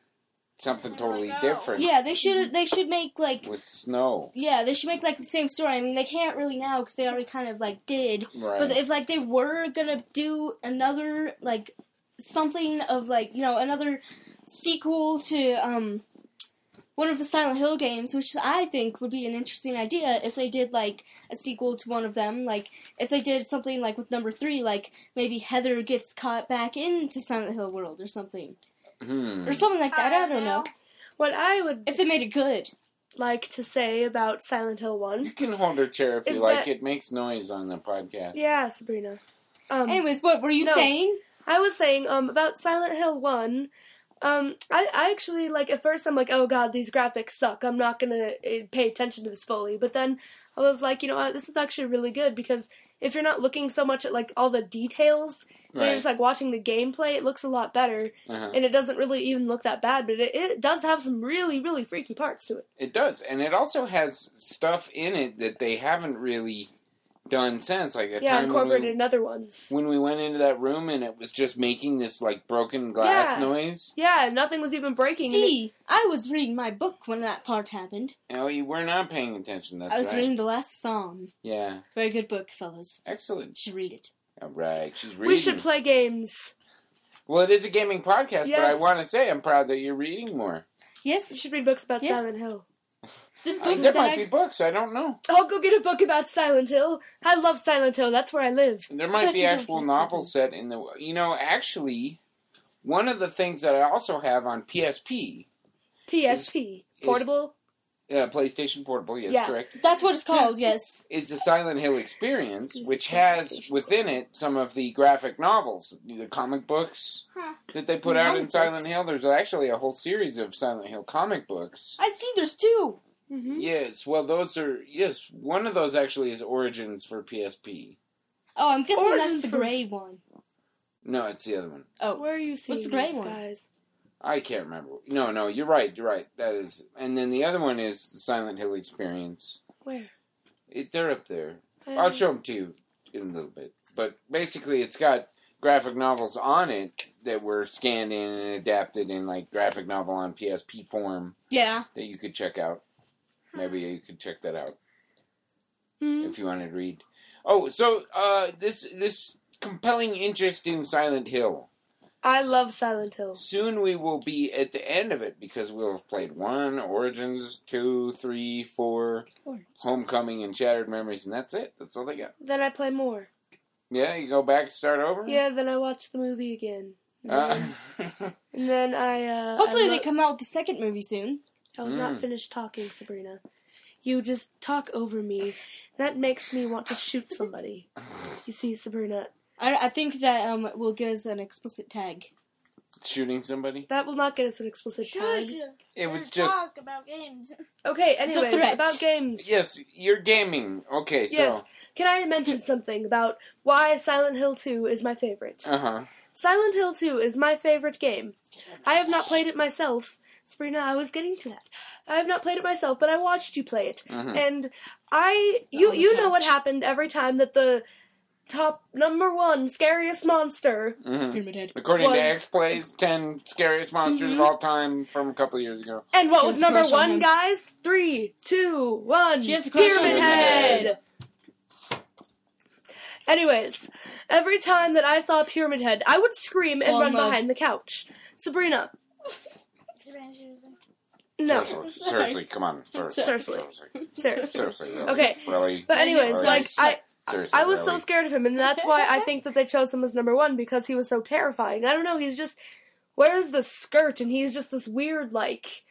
something totally different. yeah, they should they should make like With snow, Yeah, they should make like the same story. I mean, they can't really now because they already kind of like did. right? But if like they were gonna do another like something of like you know another sequel to um one of the Silent Hill games, which I think would be an interesting idea if they did like a sequel to one of them. Like if they did something like with number three, like maybe Heather gets caught back into Silent Hill world or something, hmm. or something like that. I don't know. What I would If they made it good. like to say about Silent Hill One. You can hold her chair if Is you like. that- It makes noise on the podcast. Yeah, Sabrina. Um, Anyways, what were you No. saying? I was saying um about Silent Hill 1. Um, I, I actually like at first I'm like, oh god, these graphics suck. I'm not gonna uh, pay attention to this fully. But then I was like, you know what, this is actually really good because if you're not looking so much at like all the details, and you're just like watching the gameplay, it looks a lot better, Uh-huh. and it doesn't really even look that bad. But it, it does have some really really freaky parts to it. It does, and it also has stuff in it that they haven't really done since. Like a Yeah, time incorporated we, in other ones. when we went into that room and it was just making this like broken glass Yeah. noise. Yeah, nothing was even breaking. and it- See, I was reading my book when that part happened. Oh, you were not paying attention. That's I was right. reading The Last Psalm. Yeah, Very good book, fellas. excellent. You should read it. All right, she's reading. we should play games. Well, it is a gaming podcast, but I want to say I'm proud that you're reading more. Yes. We Yes, should read books about Yes. Silent Hill. this Uh, book there that might I, be books. I don't know. I'll go get a book about Silent Hill. I love Silent Hill. That's where I live. There might bet be you don't actual have novels set in the. You know, actually, one of the things that I also have on PSP, PSP. Portable. Uh, PlayStation Portable, yes, Yeah. correct, That's what it's called. Yes. is the Silent Hill experience, which has within it some of the graphic novels, the comic books Huh. that they put out in Comic Silent. Hill. There's actually a whole series of Silent Hill comic books. I see. There's two. hmm Yes, well, those are yes. One of those actually is Origins for PSP. Oh, I'm guessing Origins that's the for- gray one. No, it's the other one. Oh, Where are you seeing the gray these one? guys? I can't remember. No, no, you're right. You're right. That is, and then the other one is the Silent Hill experience. Where? It, they're up there. Uh, I'll show them to you in a little bit. But basically, it's got graphic novels on it that were scanned in and adapted in like graphic novel on PSP form yeah. that you could check out. Maybe you could check that out Hmm. if you wanted to read. Oh, so uh, this this compelling interest in Silent Hill. I love Silent Hill. Soon we will be at the end of it because we'll have played one, Origins, two, three, four, Homecoming, and Shattered Memories, and that's it. That's all they got. Then I play more. Yeah, you go back, and start over. Yeah, then I watch the movie again. And Uh, then, and then I. Uh, Hopefully I they come out with the second movie soon. I was Mm. not finished talking, Sabrina. You just talk over me. That makes me want to shoot somebody. You see, Sabrina, I, I think that um will get us an explicit tag. shooting somebody. that will not get us an explicit tag. Shush. It We're was just talk about games. Okay, It's a anyways, threat. about games. yes. You're gaming. Okay, so Yes. Can I mention something about why Silent Hill 2 is my favorite? uh huh. Silent Hill 2 is my favorite game. I have not played it myself. Sabrina, I was getting to that. I have not played it myself, but I watched you play it. Mhm. And I you you know what happened every time that the top number 1 scariest monster hmm Pyramid Head. According to Was- X Plays, ten scariest monsters Mhm. of all time from a couple of years ago. and what She was number crush on 1 guys? Three, two, one. She has a crush on Pyramid him. Head. Anyways, every time that I saw Pyramid Head, I would scream and Fall run love. behind the couch. Sabrina, no. Seriously, seriously come on. Seriously. Seriously. Seriously. Seriously. Seriously. Really? Okay. Really? But anyways, Really? like I, Seriously. I was so scared of him, and that's why I think that they chose him as number one because he was so terrifying. I don't know, he's just wears the skirt, and he's just this weird, like,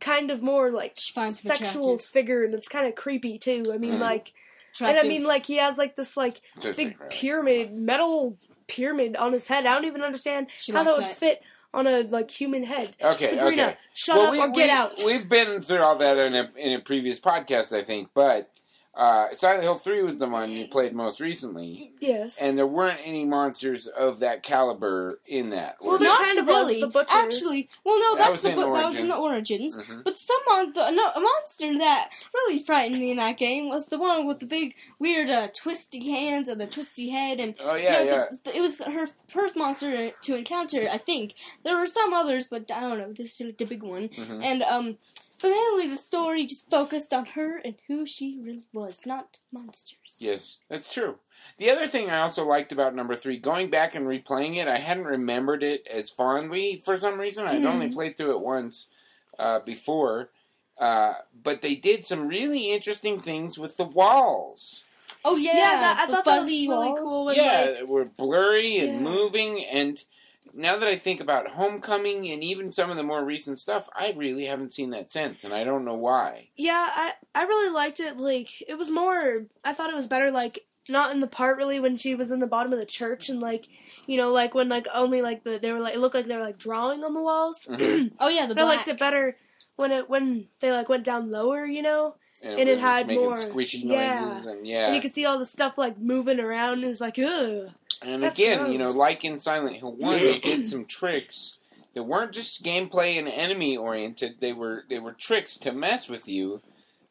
kind of more like She finds him sexual attractive. figure, and it's kind of creepy too. I mean, Mhm. like, and. I mean, like, he has like this like Seriously, big really. pyramid, metal pyramid on his head. I don't even understand She how that would that. fit on a like human head. Okay, Sabrina, okay. shut Well, up we- or get we- out. We've been through all that in a in a previous podcast, I think, but uh, Silent Hill Three was the one you played most recently, yes. and there weren't any monsters of that caliber in that. Well, there there? Not kind of was really. the butcher. Actually, well, no, That that's was the in bu- that was in the Origins. origins. Mhm. But some mon- the, no, a monster that really frightened me in that game was the one with the big, weird, uh, twisty hands and the twisty head, and Oh yeah, you know, yeah. the- the- it was her first monster to encounter. I think there were some others, but I don't know. This is the big one, Mhm. and um. But mainly the story just focused on her and who she really was, not monsters. Yes, that's true. The other thing I also liked about number three, going back and replaying it, I hadn't remembered it as fondly for some reason. I'd Mhm. only played through it once uh, before, uh, but they did some really interesting things with the walls. Oh yeah, yeah, that, I the thought that was fuzzy really walls. cool. When, yeah, like, they were blurry and Yeah. moving, and now that I think about Homecoming and even some of the more recent stuff, I really haven't seen that since, and I don't know why. Yeah, I I really liked it. Like it was more. I thought it was better. Like not in the part really when she was in the bottom of the church and like you know like when like only like the they were like it looked like they were like drawing on the walls. Mhm. Oh yeah, the But I liked it better when it when they like went down lower. You know, And, And it was had more- squishy yeah. and yeah, and you could see all the stuff like moving around. It was like ugh. And again, you know, like in Silent Hill One, they did some tricks that weren't just gameplay and enemy oriented. They were they were tricks to mess with you,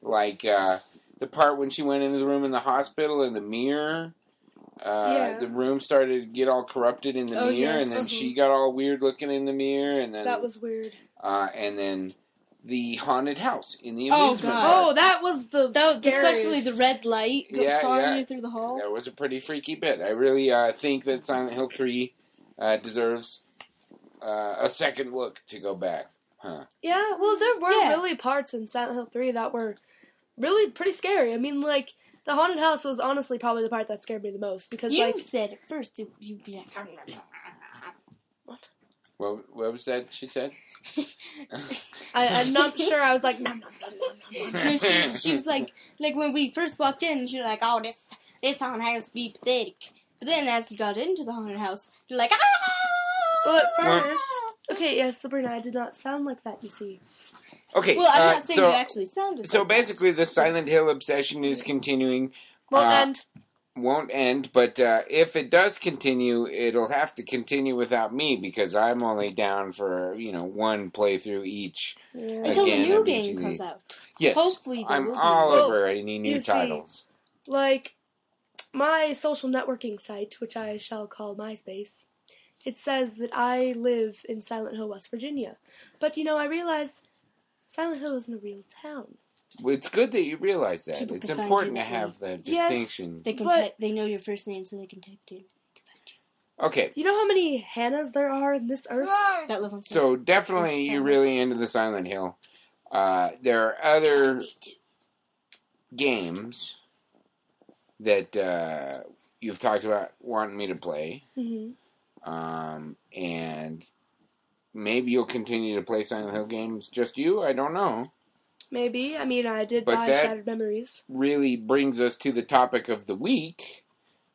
like uh, the part when she went into the room in the hospital and the mirror. Uh, Yeah. The room started to get all corrupted in the Oh, mirror, yes. and then Mhm. she got all weird looking in the mirror, and then That was weird. uh, and then the haunted house in the Oh, amusement God. park. Oh, that was the That was especially the red light Yeah, following yeah. you through the hall. That was a pretty freaky bit. I really uh, think that Silent Hill 3 uh, deserves uh, a second look to go back. Huh. Yeah, well, there were Yeah. really parts in Silent Hill 3 that were really pretty scary. I mean, like, the haunted house was honestly probably the part that scared me the most because, You like, said at first it- you'd be like, what? What, what was that she said? I, I'm not sure. I was like, nom, nom, nom, nom, nom. No, she, she was like, like when we first walked in, she was like, "Oh, this this haunted house be pathetic." But then, as you got into the haunted house, you're like, "Ah!" Well, at first, okay, yes, Sabrina, I did not sound like that. You see, Okay, Well, I'm uh, not saying so, you actually sounded. so like that. basically the Silent Hill obsession is continuing. well, Uh, and Won't end, but uh, if it does continue, it'll have to continue without me because I'm only down for you know one playthrough each. yeah. until the again, new game comes these. out. Yes, Hopefully, there I'm will be all Well, over any new you see, titles. like my social networking site, which I shall call MySpace, it says that I live in Silent Hill, West Virginia. But you know, I realized Silent Hill isn't a real town. It's good that you realize that. People it's important to have the Yes. distinction. They can But- type, they know your first name, so they can type it in. Okay, You know how many Hannahs there are in this earth? That live on site. so definitely you're really into the Silent Hill. Uh, there are other games that uh, you've talked about wanting me to play, hmm um, and maybe you'll continue to play Silent Hill games. Just you? I don't know. Maybe. I mean, I did But buy Shattered Memories. Really brings us to the topic of the week,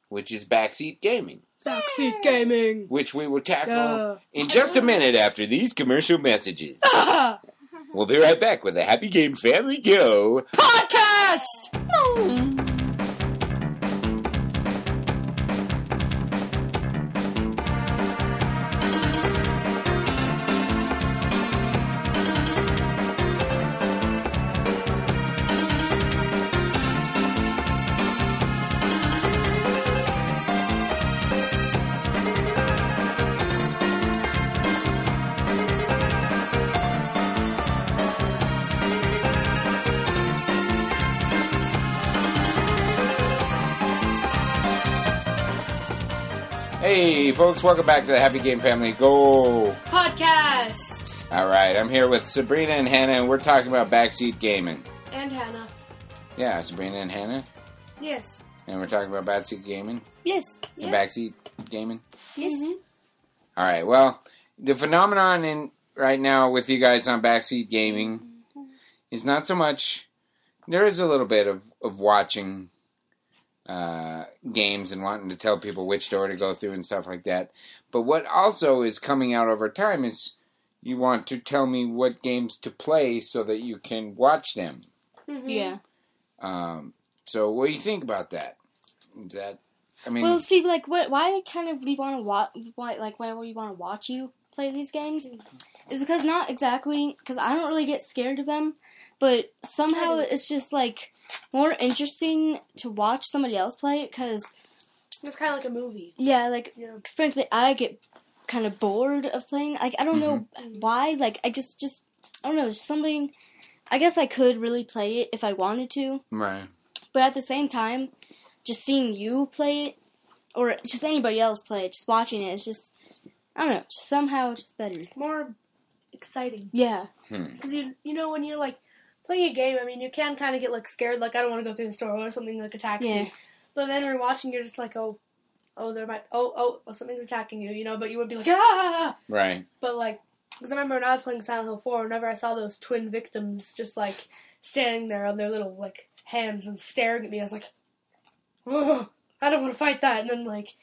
which is backseat gaming, Backseat gaming. which we will tackle Yeah. in just a minute after these commercial messages. Ah! We'll be right back with the Happy Game Family Go. Podcast. Hey, folks, welcome back to the Happy Game Family Go. Podcast. All right, I'm here with Sabrina and Hannah, and we're talking about backseat gaming. And Hannah. Yeah, Sabrina and Hannah, Yes. and we're talking about backseat gaming Yes. and Yes. backseat gaming. Yes. Mm-hmm. All right, well, the phenomenon in right now with you guys on backseat gaming mm-hmm. is not so much. There is a little bit of of watching uh, games and wanting to tell people which door to go through and stuff like that. But what also is coming out over time is you want to tell me what games to play so that you can watch them. Mhm. Yeah. Um, so, what do you think about that? Is that I mean, Well, see, like, what? Why kind of we want to watch? Why, like, why we want to watch you play these games? Is because not exactly because I don't really get scared of them, but somehow it's just like more interesting to watch somebody else play it. Because It's kind of like a movie. yeah, like, Yeah. frankly, I get kind of bored of playing. Like, I don't know Mm-hmm. why. Like, I just, just, I don't know, just something. I guess I could really play it if I wanted to, right? but at the same time, just seeing you play it, or just anybody else play it, just watching it, it, is just, I don't know, just somehow just better. More exciting. Yeah. Because you, you know, when you're like playing a game, I mean, you can kind of get like scared, like I don't want to go through the store or something like attacks Yeah. me. But then when you're watching, you're just like, oh, oh, there might, oh, oh, oh, something's attacking you, you know. But you would be like, ah. Right. But like, because I remember when I was playing Silent Hill 4, whenever I saw those twin victims just like standing there on their little like hands and staring at me, I was like, oh, I don't want to fight that. And then like,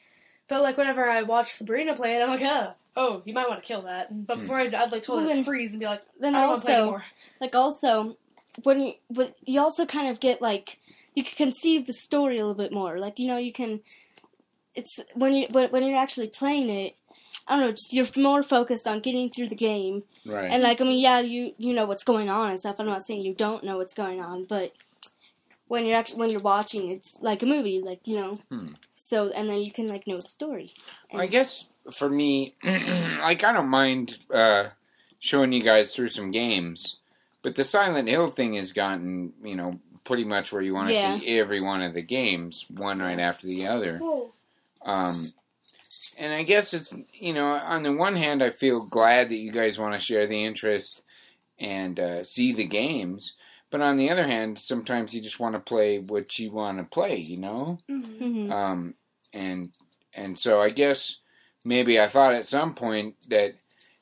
but like whenever I watch Sabrina play it, I'm like, ah, oh, you might want to kill that. But before I'd, I'd like totally Well, then- freeze and be like, Then I don't want to play also, anymore. like also, when you, but you also kind of get like, you can conceive the story a little bit more. Like you know, you can. It's when you when when you're actually playing it. I don't know. Just you're more focused on getting through the game, Right. and like I mean, yeah, you you know what's going on and stuff. I'm not saying you don't know what's going on, but when you're actually when you're watching, it's like a movie, like you know. Hmm. So and then you can like know the story. I guess for me, like I don't mind uh, showing you guys through some games, but the Silent Hill thing has gotten you know pretty much where you want to Yeah. see every one of the games, one right after the other. Um, and I guess it's you know on the one hand I feel glad that you guys want to share the interest and uh, see the games, but on the other hand, sometimes you just want to play what you want to play, you know. Mhm. hmm Um, and and so I guess maybe I thought at some point that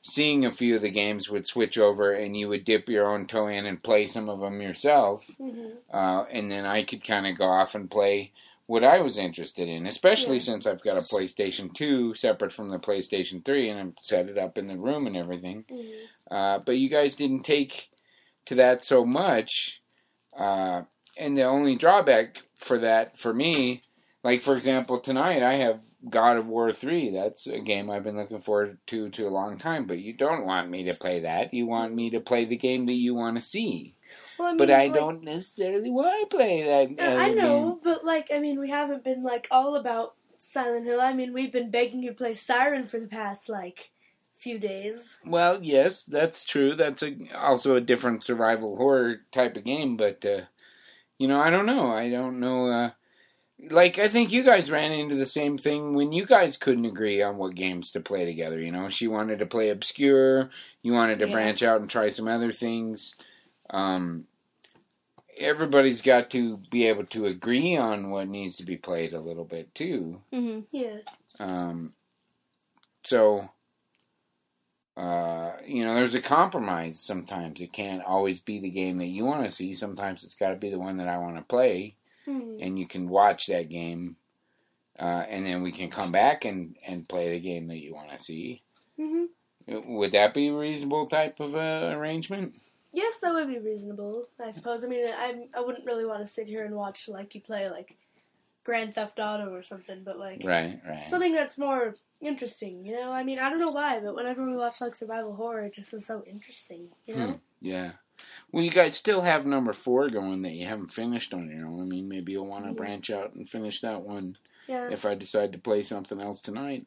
seeing a few of the games would switch over and you would dip your own toe in and play some of them yourself, Mhm. uh, and then I could kind of go off and play what I was interested in, especially Yeah. since I've got a PlayStation 2 separate from the PlayStation 3 and I've set it up in the room and everything. Mhm. Uh, but you guys didn't take to that so much. Uh, and the only drawback for that, for me, like for example, tonight I have God of War 3. That's a game I've been looking forward to to a long time. But you don't want me to play that. You want me to play the game that you want to see. Well, I mean, But I like, don't necessarily want to play that. I other know, but like, I mean, we haven't been like all about Silent Hill. I mean, we've been begging you to play Siren for the past like few days. Well, yes, that's true. That's a, also a different survival horror type of game, but uh, you know, I don't know. I don't know. Uh, like, I think you guys ran into the same thing when you guys couldn't agree on what games to play together. You know, she wanted to play obscure. You wanted to Yeah. branch out and try some other things. Um, everybody's got to be able to agree on what needs to be played a little bit too. hmm Yeah. Um, so, uh, you know, there's a compromise sometimes. It can't always be the game that you want to see. Sometimes it's got to be the one that I want to play, Hmm. and you can watch that game, uh, and then we can come back and, and play the game that you want to see. hmm Would that be a reasonable type of uh, arrangement? Yes, that would be reasonable. I suppose. I mean, I I wouldn't really want to sit here and watch like you play like Grand Theft Auto or something, but like Right, right. something that's more interesting. You know, I mean, I don't know why, but whenever we watch like survival horror, it just is so interesting. You know. Hmm. Yeah. Well, you guys still have number four going that you haven't finished on your own. I mean, maybe you'll want to Yeah. branch out and finish that one Yeah. if I decide to play something else tonight.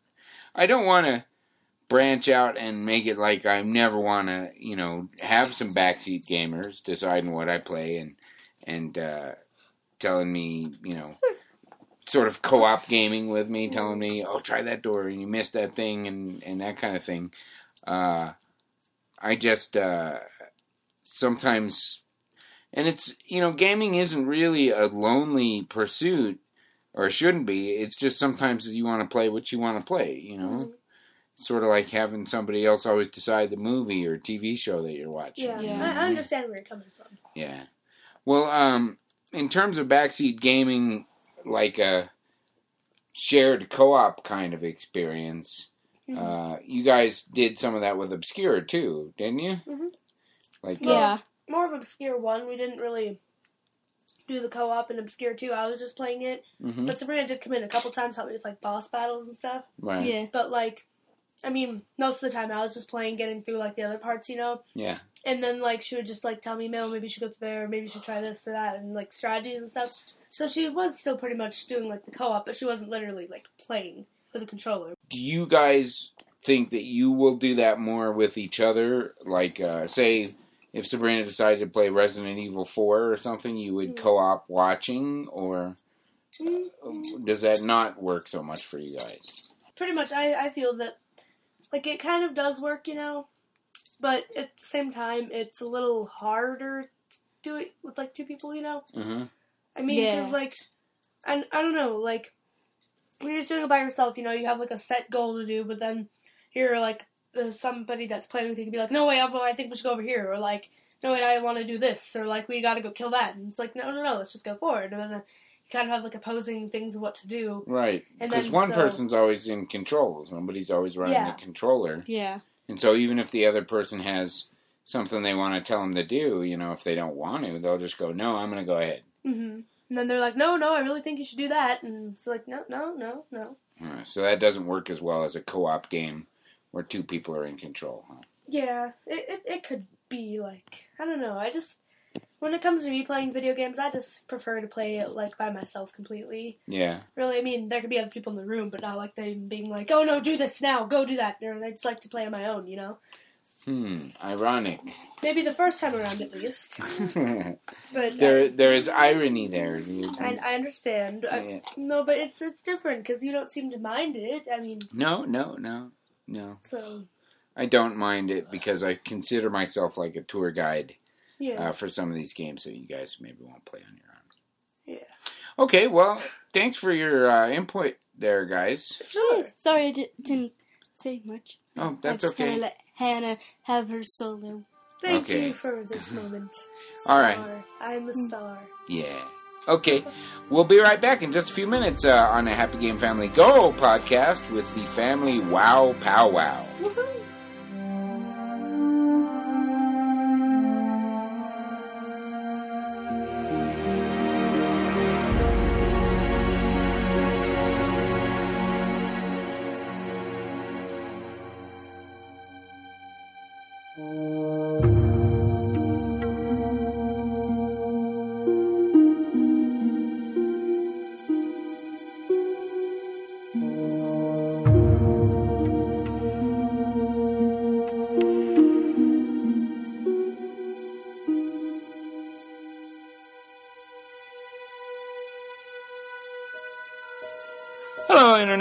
I don't want to branch out and make it like I never want to, you know, have some backseat gamers deciding what I play and and uh, telling me, you know, sort of co-op gaming with me, telling me, "Oh, try that door and you missed that thing," and and that kind of thing. Uh, I just uh, sometimes, and it's you know, gaming isn't really a lonely pursuit or shouldn't be. It's just sometimes you want to play what you want to play. You know, Mhm. sort of like having somebody else always decide the movie or TV show that you're watching. Yeah, Yeah. I, I understand where you're coming from. Yeah. Well, um, in terms of backseat gaming, like a shared co-op kind of experience, Mhm. uh, you guys did some of that with Obscure too, didn't you? Mhm. Like, Well, Yeah. More of obscure one. We didn't really do the co-op in obscure two. I was just playing it, mhm, but Sabrina did come in a couple times, help me with like boss battles and stuff. right? Yeah. But like, I mean, most of the time I was just playing, getting through like the other parts, you know. Yeah. And then like she would just like tell me, "Mel, maybe you should go through there, or maybe you should try this or that," and like strategies and stuff. So she was still pretty much doing like the co-op, but she wasn't literally like playing with a controller. Do you guys think that you will do that more with each other? Like, uh, say, if Sabrina decided to play Resident Evil Four or something, you would Mm. co-op watching, or Mm, does that not work so much for you guys? pretty much, I I feel that like it kind of does work, you know, but at the same time, it's a little harder to do it with like two people, you know. Mm-hmm. I mean, Yeah. because like, I, I don't know, like when you're just doing it by yourself, you know, you have like a set goal to do, but then you're like uh, somebody that's playing with you can be like, no way, I think we should go over here, or like, no way, I want to do this, or like we got to go kill that, and it's like, no, no, no, let's just go forward, and then you kind of have like opposing things of what to do. Right. And Because one so- person's always in control. Somebody's always running Yeah. the controller. Yeah. And so even if the other person has something they want to tell them to do, you know, if they don't want to, they'll just go, no, I'm going to go ahead. hmm And then they're like, no, no, I really think you should do that, and it's like, no, no, no, no. Uh, so that doesn't work as well as a co-op game where two people are in control. Huh? Yeah, it, it, it could be like I don't know. I just when it comes to me playing video games, I just prefer to play it like by myself completely. Yeah. Really, I mean, there could be other people in the room, but not like them being like, "Oh no, do this now, go do that." Or I just like to play on my own, you know. Hmm. Ironic. Maybe the first time around, at least. But there, there is irony there. I, I understand. I, no, but it's it's different because you don't seem to mind it. I mean, No, no, no, no. so I don't mind it because I consider myself like a tour guide yeah, uh, for some of these games, so you guys maybe won't play on your own. yeah. Okay, well, thanks for your uh, input there, guys. Sure. Sorry, I didn't say much. Oh, that's I just kinda okay. let Hannah have her solo. Thank Okay. you for this moment. All right. I'm the star. Yeah. Okay. We'll be right back in just a few minutes uh, on the Happy Game Family Go podcast with the family Wow Pow Wow. Thank you.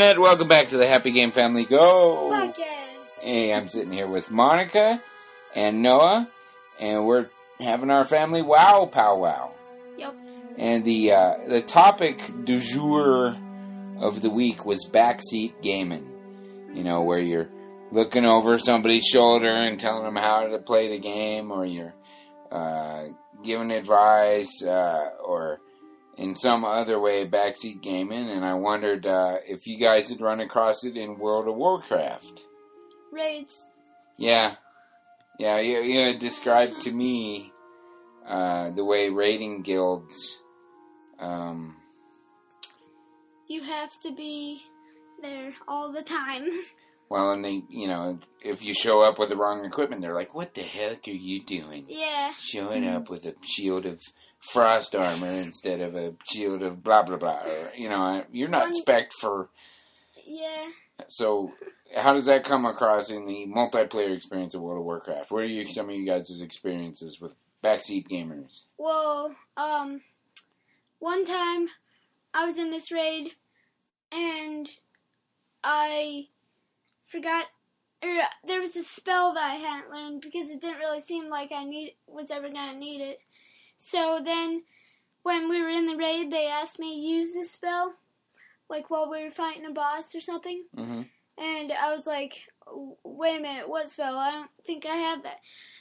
Internet. Welcome back to the Happy Game Family Go. Podcast. Hey, I'm sitting here with Monica and Noah, and we're having our family wow powwow. Yep. And the uh, the topic du jour of the week was backseat gaming. You know, where you're looking over somebody's shoulder and telling them how to play the game, or you're uh, giving advice, uh, or in some other way backseat gaming. And I wondered uh, if you guys had run across it in World of Warcraft. Raids. Yeah, yeah. You, you had described to me uh, the way raiding guilds. Um, You have to be there all the time. well, and they, you know, if you show up with the wrong equipment, they're like, "What the heck are you doing? yeah. Showing up with a shield of frost armor instead of a shield of blah blah blah." Or, you know, you're not spec for. Yeah. So, how does that come across in the multiplayer experience of World of Warcraft? What are you, some of you guys' experiences with backseat gamers? Well, um, one time I was in this raid and I forgot, or there was a spell that I hadn't learned because it didn't really seem like I need was ever gonna need it. So then, when we were in the raid, they asked me to use this spell, like while we were fighting a boss or something. Mm-hmm. And I was like, wait a minute, what spell? I don't think I have that.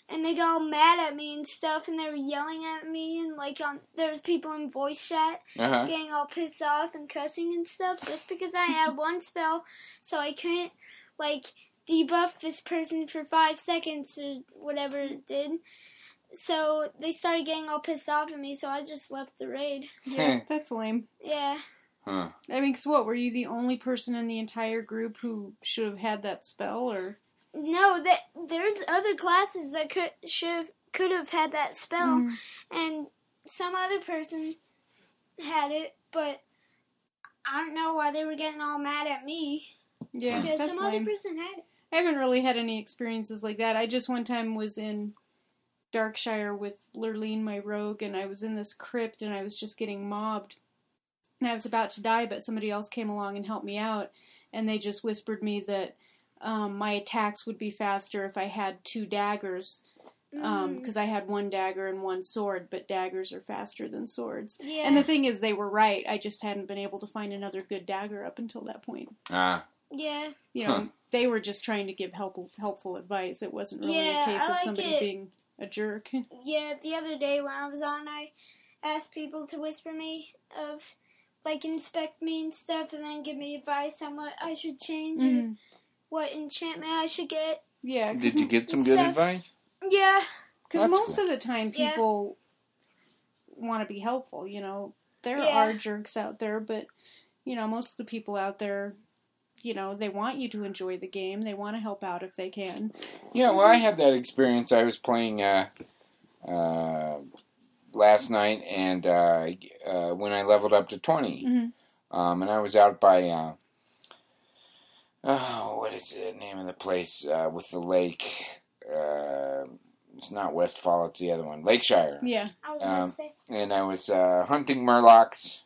And they got all mad at me and stuff, and they were yelling at me, and like on there was people in voice chat Uh huh. getting all pissed off and cussing and stuff just because I had one spell, so I couldn't like debuff this person for five seconds or whatever it did. So they started getting all pissed off at me, so I just left the raid. Yeah, that's lame. Yeah. Huh. I mean, 'cause what were you the only person in the entire group who should have had that spell, or No, that there's other classes that could should could have had that spell, Mm. and some other person had it, but I don't know why they were getting all mad at me yeah, because that's some lame. other person had it. I haven't really had any experiences like that. I just one time was in Darkshire with Lurleen, my rogue, and I was in this crypt and I was just getting mobbed. And I was about to die, but somebody else came along and helped me out, and they just whispered me that um, my attacks would be faster if I had two daggers, Mm. because I had one dagger and one sword, but daggers are faster than swords. yeah, And the thing is, they were right. I just hadn't been able to find another good dagger up until that point. Ah. yeah, You know, Huh. they were just trying to give helpful helpful advice. It wasn't really Yeah, a case I of like somebody it. being a jerk. yeah. The other day when I was on, I asked people to whisper me of like inspect me and stuff, and then give me advice on what I should change or Mhm. what enchantment I should get. Yeah, Did you get some good advice? Yeah, because That's most cool. of the time Yeah. people want to be helpful. You know, there Yeah. are jerks out there, but you know, most of the people out there, you know, they want you to enjoy the game. They want to help out if they can. Yeah, well, I had that experience. I was playing uh, uh, last night, and uh, uh, when I leveled up to 20, Mhm. um, and I was out by, uh, oh, what is the name of the place uh, with the lake? Uh, it's not Westfall, it's the other one, Lakeshire. Yeah, I was about Um, to say. And I was uh, hunting murlocs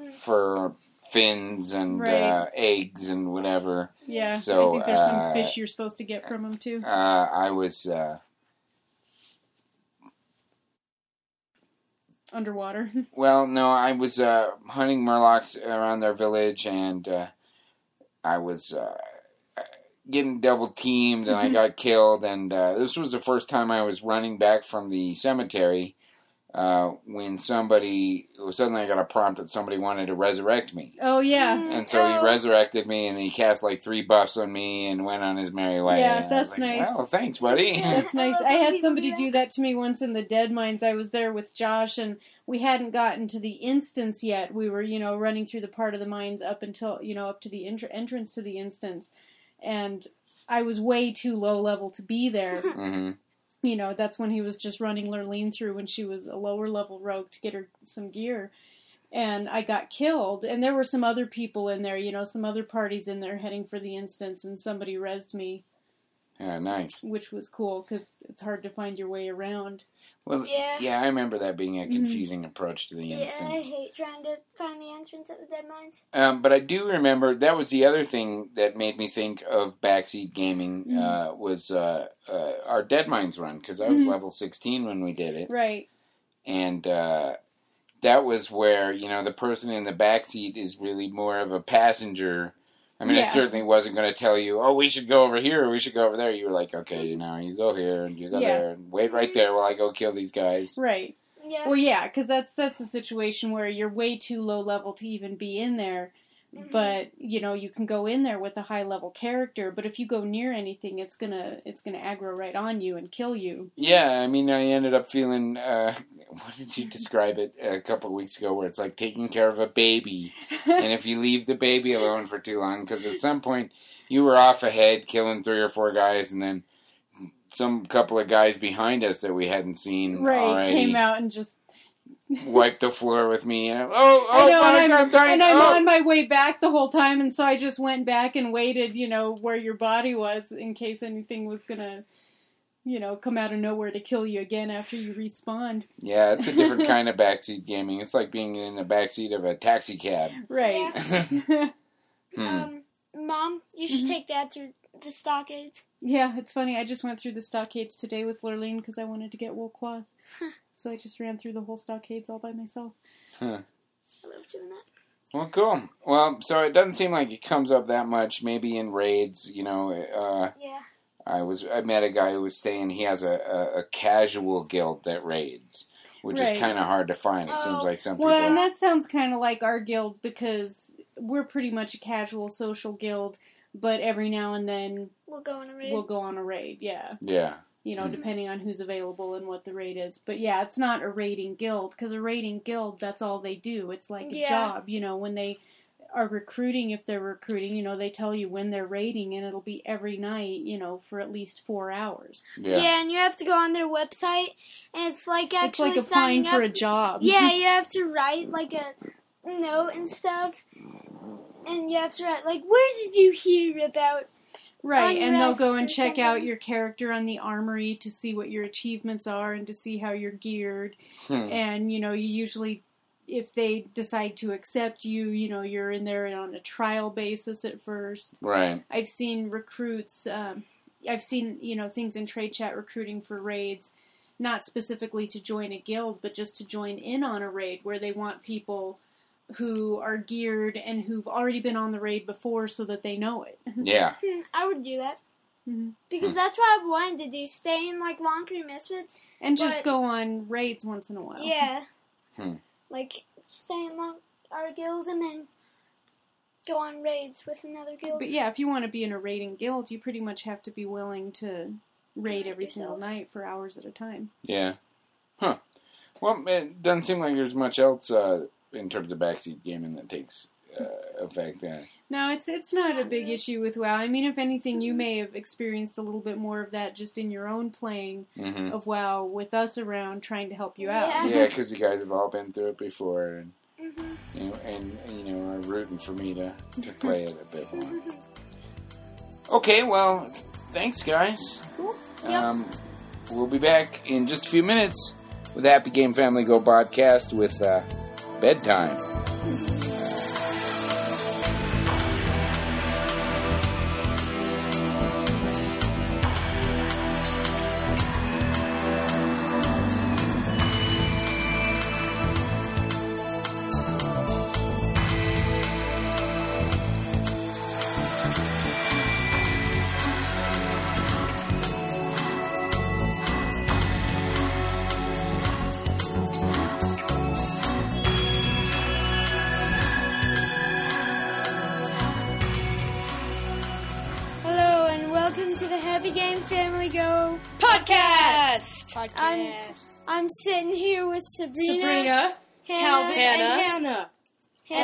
Mm. for fins and Right. uh, eggs and whatever. yeah. So, I think there's some uh, fish you're supposed to get from them too. Uh, I was. Uh, Underwater. Well, no, I was uh, hunting murlocs around their village, and uh, I was uh, getting double teamed, and I Mhm. got killed. And uh, this was the first time I was running back from the cemetery uh, when somebody suddenly I got a prompt that somebody wanted to resurrect me, oh yeah. Mm, and so he oh. resurrected me, and he cast like three buffs on me, and went on his merry way. Yeah, And that's like, nice. Well, thanks, buddy. That's nice. I had somebody do do that to me once in the Deadmines. I was there with Josh, and we hadn't gotten to the instance yet. We were, you know, running through the part of the mines up until, you know, up to the entr- entrance to the instance, and I was way too low level to be there. hmm you know, that's when he was just running Lurleen through when she was a lower level rogue to get her some gear. And I got killed, and there were some other people in there, you know, some other parties in there heading for the instance, and somebody rezzed me Yeah, nice. which was cool because it's hard to find your way around. Well, Yeah. yeah, I remember that being a Mhm. confusing approach to the Yeah, I instance. hate trying to find the entrance of the Deadmines. Um, but I do remember that was the other thing that made me think of backseat gaming Mhm. uh, was uh, uh, our Deadmines run because I was Mhm. level sixteen when we did it, Right. and uh, that was where you know the person in the backseat is really more of a passenger. I mean, I certainly wasn't going to tell you, oh, we should go over here or we should go over there. You were like, okay, you know, you go here and you go Yeah. there and wait right there while I go kill these guys. Right. Yeah. Well, yeah, because that's that's a situation where you're way too low level to even be in there. Mhm. But you know you can go in there with a high level character, but if you go near anything, it's gonna it's gonna aggro right on you and kill you. Yeah, I mean, I ended up feeling. Uh, what did you describe it a couple of weeks ago? Where it's like taking care of a baby, and if you leave the baby alone for too long, because at some point you were off ahead, killing three or four guys, and then some couple of guys behind us that we hadn't seen right, already came out and just wiped the floor with me. And oh, I oh, know, my and God, I'm, I'm dying! and I'm oh. on my way back the whole time, and so I just went back and waited, you know, where your body was in case anything was gonna, you know, come out of nowhere to kill you again after you respawned. Yeah, it's a different kind of backseat gaming. It's like being in the backseat of a taxi cab. Right. Hmm. Um, Mom, you should Mhm. take Dad through the stockades. yeah, it's funny. I just went through the stockades today with Lurleen because I wanted to get wool cloth. So I just ran through the whole stockades all by myself. I love doing that. Well, cool. Well, so it doesn't seem like it comes up that much. Maybe in raids, you know. Uh, Yeah. I was I met a guy who was saying he has a, a, a casual guild that raids, which Right. is kind of hard to find. It seems Oh. like some Well, and that sounds kind of like our guild because we're pretty much a casual social guild, but every now and then We'll go on a raid. we'll go on a raid. Yeah. Yeah, you know, Mhm. depending on who's available and what the rate is. But yeah, it's not a raiding guild because a raiding guild, that's all they do. It's like a job, you know, when they are recruiting, if they're recruiting, you know, they tell you when they're raiding and it'll be every night, you know, for at least four hours. yeah, yeah. and you have to go on their website, and it's like it's actually like applying signing for up. a job. Yeah, you have to write like a note and stuff, and you have to write like, "Where did you hear about?" Right, and they'll go and Unrest or check out your character on the armory to see what your achievements are and to see how you're geared. Hmm. and you know you usually if they decide to accept you you know you're in there on a trial basis at first right. i've seen recruits um, i've seen you know things in trade chat recruiting for raids not specifically to join a guild but just to join in on a raid where they want people who are geared and who've already been on the raid before so that they know it Yeah, Hmm, I would do that Mhm. because Hmm. that's what I've wanted to do: stay in like Long Creek Misfits. and just go on raids once in a while Yeah, Hmm. like stay in Long our guild and then go on raids with another guild. But yeah, if you want to be in a raiding guild, you pretty much have to be willing to raid Do it every single night for hours at a time. yeah. Huh. Well, it doesn't seem like there's much else uh, in terms of backseat gaming that takes uh, effect. Uh, No, it's it's not a big issue with WoW. I mean, if anything, you may have experienced a little bit more of that just in your own playing hmm of WoW with us around trying to help you out. Yeah, because you guys have all been through it before, and Mhm. you know, and you know, are rooting for me to to play it a bit more. Okay, well, thanks, guys. Cool. Yep. Um, we'll be back in just a few minutes with the Happy Game Family Go podcast with uh, bedtime. Podcast. I'm I'm sitting here with Sabrina, Sabrina, Hannah, Calvin, Hannah. and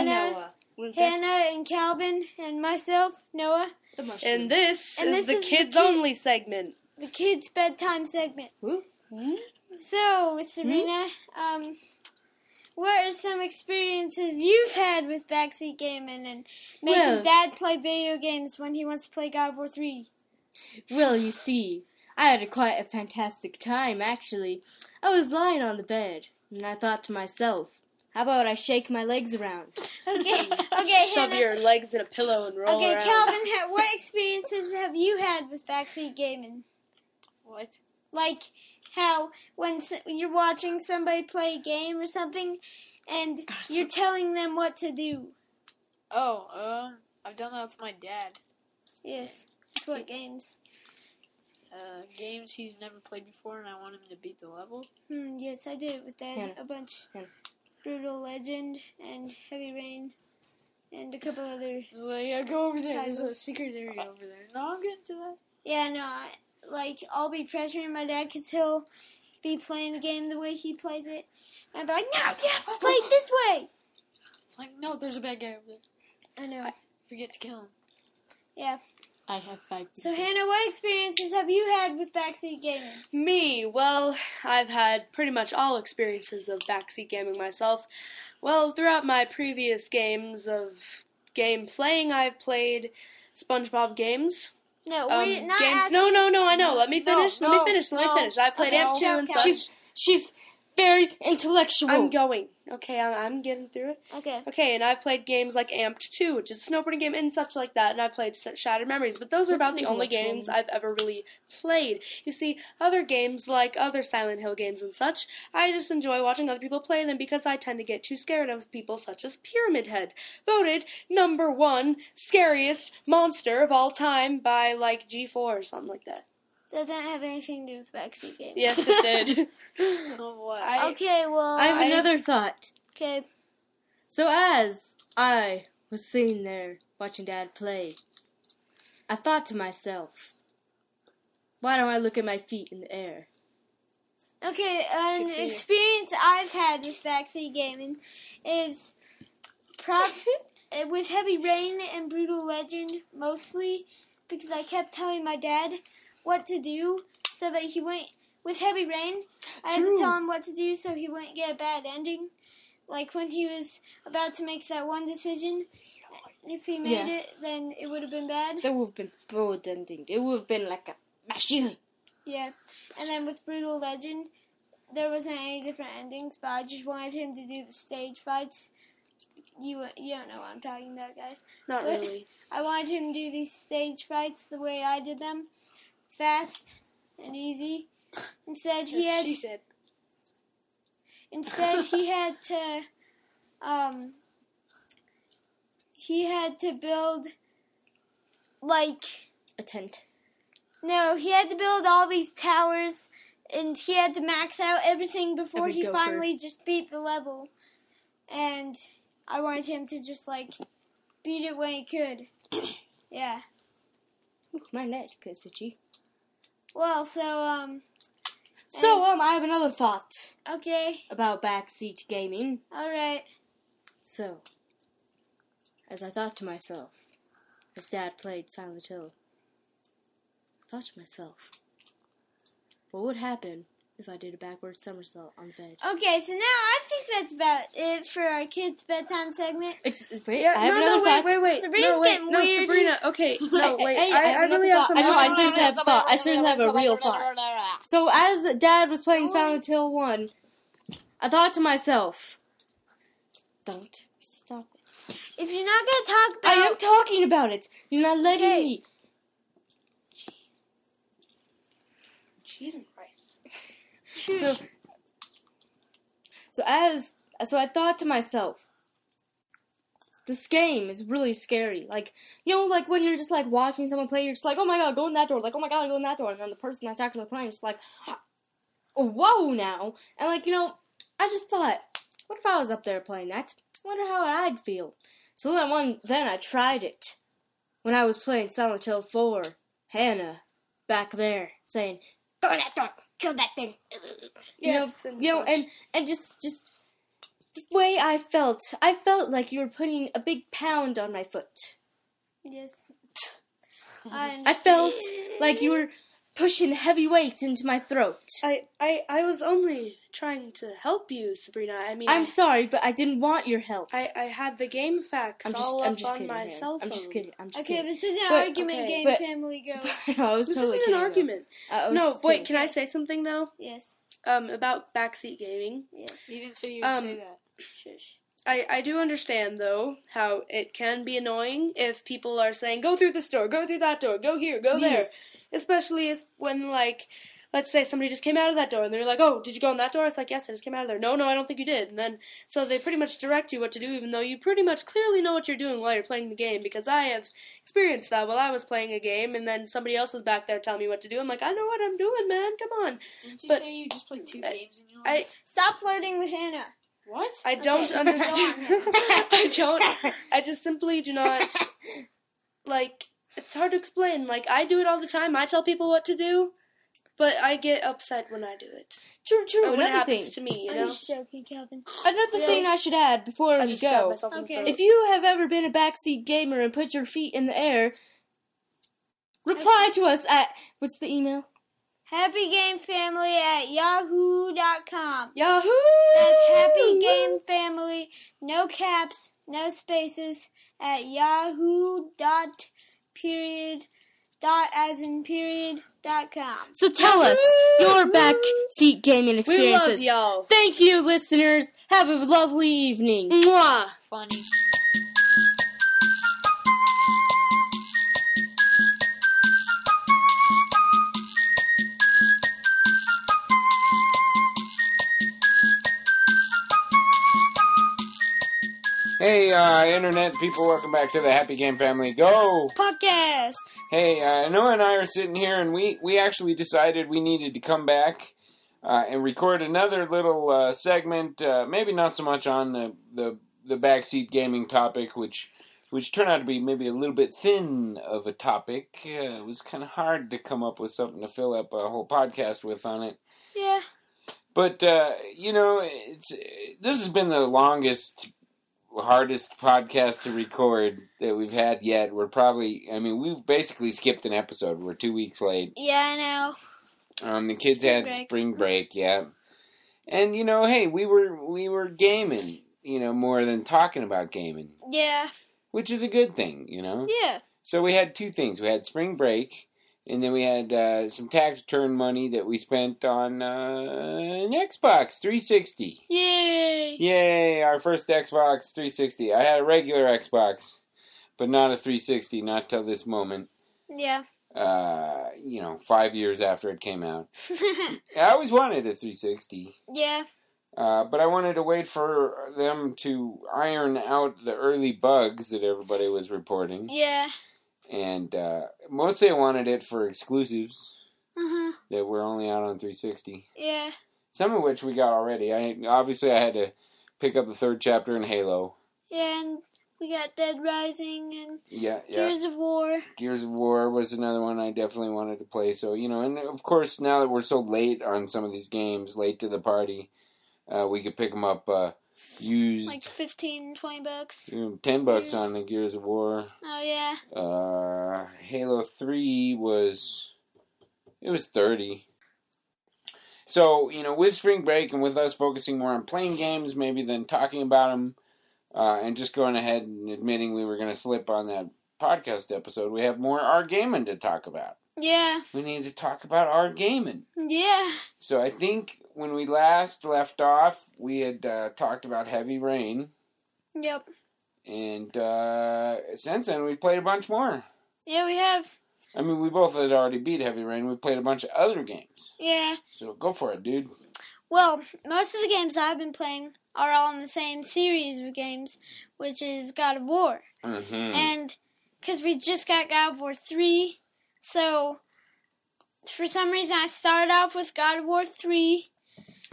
Hannah. Hannah, Hannah, and Calvin, and myself, Noah. The mushroom. And this And is this the is the kids kid- only segment. The kids' bedtime segment. Ooh. So, Sabrina, um, what are some experiences you've had with backseat gaming and making Well- Dad play video games when he wants to play God of War Three? Well, you see, I had a quite a fantastic time, actually. I was lying on the bed, and I thought to myself, how about I shake my legs around? Okay, okay, Shove Hannah. your legs in a pillow and roll Okay, around. Calvin, ha- what experiences have you had with backseat gaming? What? Like how when s- you're watching somebody play a game or something, and you're telling them what to do. Oh, uh, I've done that with my dad. Yes. What games? Uh, games he's never played before, and I want him to beat the level. Hmm, yes, I did it with that. Hannah. a bunch. Hannah. Brutal Legend and Heavy Rain, and a couple other. Well, yeah, go over there. There's a Titles. secret area over there. No, I'm getting to that. Yeah, no, I, like I'll be pressuring my dad because he'll be playing the game the way he plays it, and I'll be like, "No, you have to play it this way." Like, no, there's a bad guy over there. I know. Forget to kill him. Yeah. I have five. So Hannah, what experiences have you had with backseat gaming? Me, well, I've had pretty much all experiences of backseat gaming myself. Well, throughout my previous games of game playing, I've played SpongeBob games. No, Um, we're not games. asking. No, no, no. I know. Let me No, finish. Let me finish. Let me finish. I've played Okay, such. She's she's very intellectual. I'm going. Okay, I'm, I'm getting through it. Okay. Okay, and I've played games like Amped 2, which is a snowboarding game and such like that, and I've played S- Shattered Memories, but those are What's about the only games I've ever really played. You see, other games like other Silent Hill games and such, I just enjoy watching other people play them because I tend to get too scared of people such as Pyramid Head, voted number one scariest monster of all time by like G4 or something like that. Doesn't have anything to do with backseat gaming. Yes, it did. Oh, what? I, Okay, well. I have I- another thought. okay. So as I was sitting there watching Dad play, I thought to myself, why don't I look at my feet in the air? Okay, an Good for you. experience I've had with backseat gaming is prob- uh, with Heavy Rain and Brutal Legend mostly because I kept telling my dad what to do so that he wouldn't. With Heavy Rain, I had to tell him what to do so he wouldn't get a bad ending. Like when he was about to make that one decision, if he made Yeah. it, then it would have been bad. That would have been bold ending. It would have been like a machine. Yeah, and then with Brutal Legend, there wasn't any different endings, but I just wanted him to do the stage fights. You you don't know what I'm talking about, guys. Not But really. I wanted him to do these stage fights the way I did them, fast and easy. Instead, he had she said. instead he had to um he had to build like A tent. No, he had to build all these towers, and he had to max out everything before Every he gopher. finally just beat the level. And I wanted him to just like beat it when he could. yeah. Ooh, my neck is itchy. Well, so um, So um, I have another thought okay, about backseat gaming. all right. So, as I thought to myself, as Dad played Silent Hill, I thought to myself, what would happen if I did a backward somersault on the bed? Okay, so now I think that's about it for our kids' bedtime segment. Ex- wait, Yeah, I have no, another no, thought. wait, wait, wait. Sabrina's no, wait, getting no, weird. Sabrina. Okay, no, wait. Hey, I, I, have another really have thought. some. I know, I thoughts. seriously have a thought. I seriously have a real thought. So as Dad was playing Silent Hill 1, I thought to myself, don't stop it. If you're not gonna talk about, I am talking about it. You're not letting Okay. me. Jesus So, so as so I thought to myself, this game is really scary. Like you know, like when you're just like watching someone play, you're just like, oh my god, go in that door. Like oh my god, go in that door. And then the person that's actually playing is like, whoa now. And like you know, I just thought, what if I was up there playing that? Wonder how I'd feel. So then one then I tried it when I was playing Silent Hill 4. Hannah back there saying, "Go that door, kill that thing." you Yes, know, and you know, and and just just the way I felt, I felt like you were putting a big pound on my foot. yes, I, I felt like you were pushing heavy weights into my throat. I, I, I was only trying to help you, Sabrina. I mean, I'm sorry, but I didn't want your help. I, I had the game facts I'm just, all I'm up just on kidding. my man. cell phone. I'm just kidding. I'm just kidding. Okay, kidding. this is an But- argument okay, game, but- family go. I was This totally isn't an argument. I was No, wait. kidding. Can I say something though? Yes, Um, about backseat gaming. yes. You didn't say you would Um, say that. Shush. I, I do understand though how it can be annoying if people are saying go through this door, go through that door, go here, go there. Yes. Especially as when like let's say somebody just came out of that door and they're like, "Oh, did you go in that door?" It's like, "Yes, I just came out of there." No, no, I don't think you did. And then so they pretty much direct you what to do even though you pretty much clearly know what you're doing while you're playing the game because I have experienced that while I was playing a game and then somebody else was back there telling me what to do. I'm like, "I know what I'm doing, man. Come on." Didn't you but- say you just played two I- games in your I? Stop flirting with Hannah. What? I don't understand. I don't. I just simply do not like. It's hard to explain. Like I do it all the time. I tell people what to do, but I get upset when I do it. True, true. Or when it Another thing. happens to me, you I'm just joking, Calvin. Another Really? thing I should add before I we just stabbed go. myself in the Okay. throat. If you have ever been a backseat gamer and put your feet in the air, reply to us at what's the email? Happy Game Family at yahoo.com. Yahoo! That's Happy Game Family, no caps, no spaces, at yahoo dot period dot as in period dot com. So tell us your backseat gaming experiences. We experiences. love y'all. Thank you, listeners. Have a lovely evening. Mwah. Funny. Hey, uh, internet people, welcome back to the Happy Game Family. Go! Podcast. Hey, uh, Noah and I are sitting here, and we, we actually decided we needed to come back uh, and record another little uh, segment. Uh, maybe not so much on the, the the backseat gaming topic, which which turned out to be maybe a little bit thin of a topic. Uh, it was kind of hard to come up with something to fill up a whole podcast with on it. Yeah. But uh, you know, it's this has been the longest, hardest podcast to record that we've had yet. We're probably, I mean, we've basically skipped an episode. We're two weeks late. Yeah, I know. Um, the kids Spring had break. spring break, yeah. And you know, hey, we were we were gaming, you know, more than talking about gaming, Yeah. which is a good thing, you know. Yeah. So we had two things. We had spring break, and then we had uh, some tax return money that we spent on uh, an Xbox 360. Yay. Yay! Our first Xbox 360. I had a regular Xbox, but not a 360. Not till this moment. Yeah. Uh, you know, five years after it came out. I always wanted a 360. yeah. Uh, but I wanted to wait for them to iron out the early bugs that everybody was reporting. Yeah. And uh, mostly I wanted it for exclusives Uh-huh. that were only out on 360. Yeah. Some of which we got already. I Obviously, I had to pick up the third chapter in Halo. Yeah, and we got Dead Rising and Yeah, yeah. Gears of War. Gears of War was another one I definitely wanted to play. So, you know, and of course, now that we're so late on some of these games, late to the party, uh, we could pick them up uh, used. Like 15, 20 bucks. you know, 10 bucks used. on the Gears of War. Oh, yeah. Uh, Halo 3 was. It was 30. So, you know, with spring break and with us focusing more on playing games maybe than talking about them, uh, and just going ahead and admitting we were going to slip on that podcast episode, we have more our gaming to talk about. Yeah. We need to talk about our gaming. Yeah. So I think when we last left off, we had uh, talked about Heavy Rain, Yep. and uh, since then we've played a bunch more. Yeah, we have. I mean, we both had already beat Heavy Rain. We played a bunch of other games. Yeah. So go for it, dude. Well, most of the games I've been playing are all in the same series of games, which is God of War. Mm-hmm. And because we just got God of War 3, so for some reason I started off with God of War 3.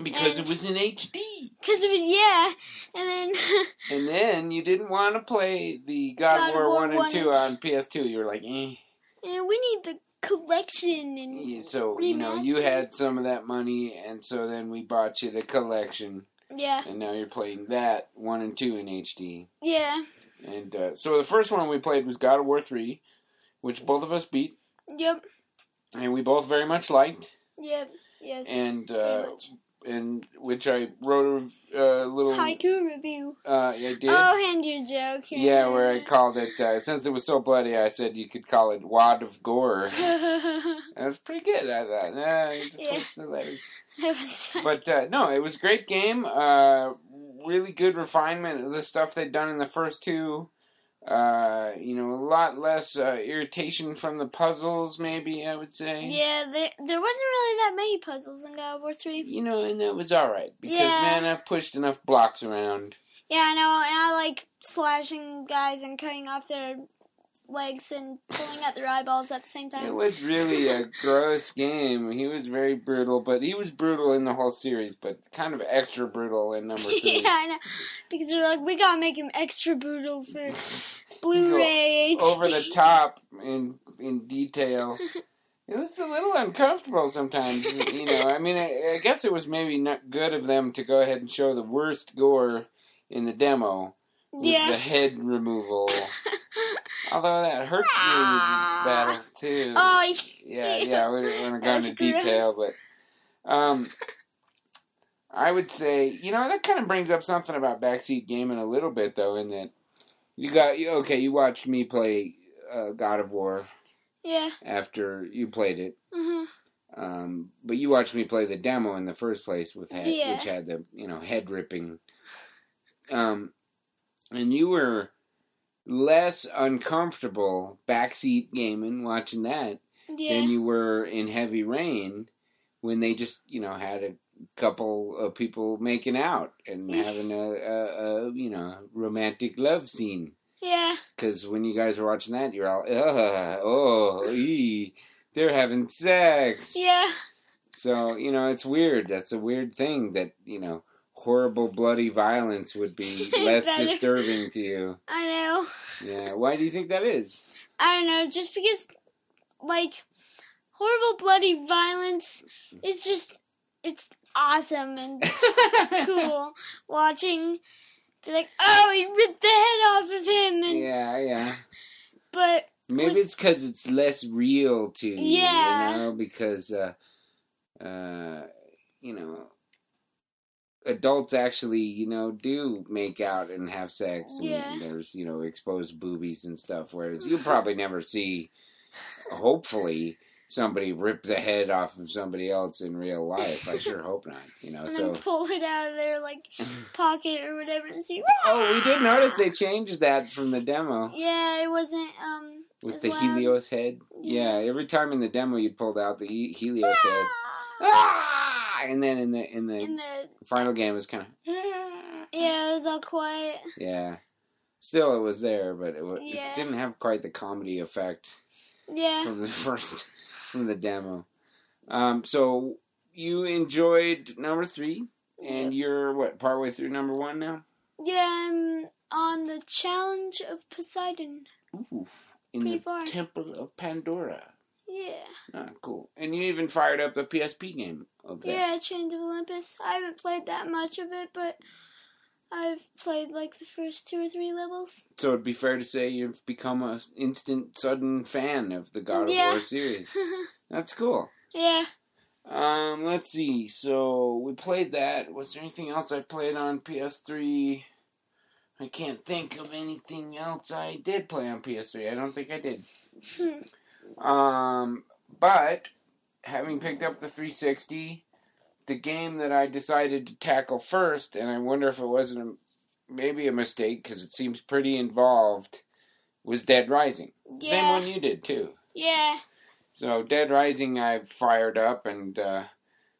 Because and- it was in HD. Because it was, yeah. And then, And then you didn't want to play the God, God War War 1 and 2 and on PS2. You were like, eh. and we need the collection and Yeah, So, you know, you had some of that money, and so then we bought you the collection. yeah, And now you're playing that 1 and 2 in HD. yeah, And uh, so the first one we played was God of War 3, which both of us beat. yep. and we both very much liked, Yep. Yes. and uh. And which I wrote a uh, little. Haiku review. Uh, I did. Oh, and your joke. yeah, where I called it uh, since it was so bloody. I said you could call it Wad of Gore. that was pretty good. I thought. Nah, just Yeah. the letters? was. But uh, no, it was a great game. Uh, really good refinement of the stuff they'd done in the first two. Uh, you know, a lot less uh, irritation from the puzzles, maybe I would say. yeah, there, there wasn't really that many puzzles in God of War 3. You know, and that was all right because Yeah. man, I pushed enough blocks around. Yeah, I know, and I like slashing guys and cutting off their legs and pulling out their eyeballs at the same time. It was really a gross game. He was very brutal, but he was brutal in the whole series, but kind of extra brutal in number three. yeah, I know. Because they're like, we gotta make him extra brutal for Blu-ray over the top in in detail. It was a little uncomfortable sometimes, you know. I mean, I, I guess it was maybe not good of them to go ahead and show the worst gore in the demo with the head removal. Although that Hercules battle too. oh, yeah, yeah. We don't want to go into detail, but um, I would say you know that kind of brings up something about backseat gaming a little bit though, in that you got you okay. You watched me play uh, God of War yeah. after you played it. hmm Um, but you watched me play the demo in the first place with head, Yeah. which had the you know head ripping. Um, and you were less uncomfortable backseat gaming watching that Yeah. than you were in Heavy Rain when they just you know had a couple of people making out and having a, a, a you know romantic love scene. yeah. Because when you guys were watching that, you're all, Ugh, oh, ee, they're having sex. Yeah. So, you know, it's weird. That's a weird thing that, you know, horrible, bloody violence would be less is- disturbing to you. I know. Yeah. Why do you think that is? I don't know, just because, like, horrible bloody violence is just, it's awesome and cool watching. Be like, oh, he ripped the head off of him, and yeah, yeah. but Maybe With- it's because it's less real to you, Yeah. you know, because, uh, uh, you know, adults actually, you know, do make out and have sex, and Yeah. there's, you know, exposed boobies and stuff. Whereas you'll probably never see, hopefully, somebody rip the head off of somebody else in real life. I sure hope not, you know. and So, pull it out of their like pocket or whatever and see. oh, we did notice they changed that from the demo. Yeah, it wasn't um With the loud. Helios head, yeah. Yeah. Every time in the demo, you pulled out the he- Helios head, ah! and then in the in the in the final game, it was kind of yeah, it was all quiet. yeah. Still, it was there, but it, wa- it didn't have quite the comedy effect Yeah, from the first from the demo. Um, so you enjoyed number three, and you're what partway through number one now. yeah. I'm on the challenge of Poseidon. Ooh, in Pretty the far. Temple of Pandora. Yeah, Ah, cool. And you even fired up the PSP game of that. yeah. Chains of Olympus. I haven't played that much of it, but I've played like the first two or three levels. So it'd be fair to say you've become a instant sudden fan of the God of Yeah. War series. That's cool. yeah. Um, let's see. So we played that. Was there anything else I played on PS3? I can't think of anything else I did play on PS3. I don't think I did. Um, but having picked up the 360, the game that I decided to tackle first, and I wonder if it wasn't a, maybe a mistake because it seems pretty involved, was Dead Rising. Same one you did too. Yeah. So Dead Rising, I've fired up, and uh,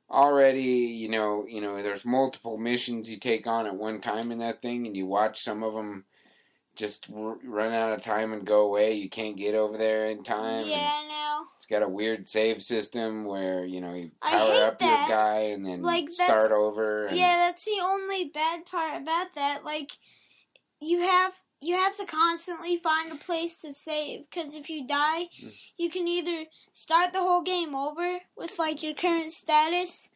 already, you know, you know, there's multiple missions you take on at one time in that thing, and you watch some of them just r- run out of time and go away. You can't get over there in time. Yeah, I know. It's got a weird save system where you know you power up your guy and then Like, start over. And, Yeah, that's the only bad part about that. Like, you have you have to constantly find a place to save because if you die, Mm. you can either start the whole game over with like your current status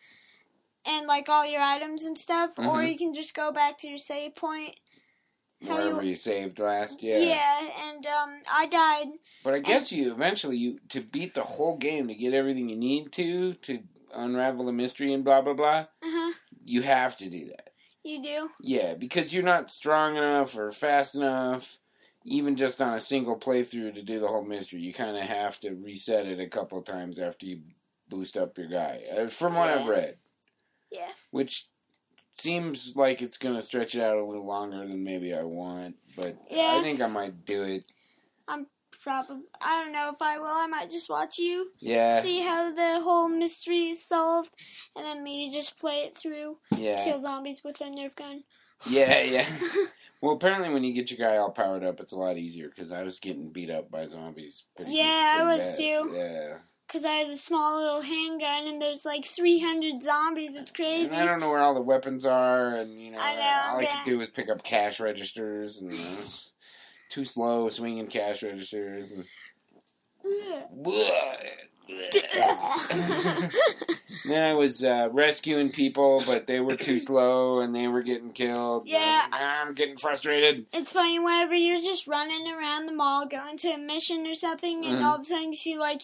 and like all your items and stuff, or Mhm. you can just go back to your save point wherever you- you saved last. Yeah. Yeah. and um, I died. But I guess you eventually you to beat the whole game to get everything you need to to unravel the mystery and blah blah blah. Uh huh. You have to do that. You do. Yeah, because you're not strong enough or fast enough, even just on a single playthrough to do the whole mystery. You kind of have to reset it a couple times after you boost up your guy. Uh, from what I've read, Yeah. which seems like it's going to stretch it out a little longer than maybe I want, but Yeah. I think I might do it. I'm probably. I don't know if I will. I might just watch you Yeah, see how the whole mystery is solved, and then me just play it through, yeah, kill zombies with a Nerf gun. yeah, yeah. Well, apparently, when you get your guy all powered up, it's a lot easier because I was getting beat up by zombies. Pretty, Yeah, I was bad. too. Yeah. Cause I had a small little handgun, and there's like 300 zombies. It's crazy. And I don't know where all the weapons are, and you know, I know, all I could do was pick up cash registers, and I was too slow swinging cash registers, and then I was uh, rescuing people, but they were too slow, and they were getting killed. and I was Yeah. "Ah, I'm getting frustrated. It's funny whenever you're just running around the mall going to a mission or something, and Mhm. all of a sudden you see like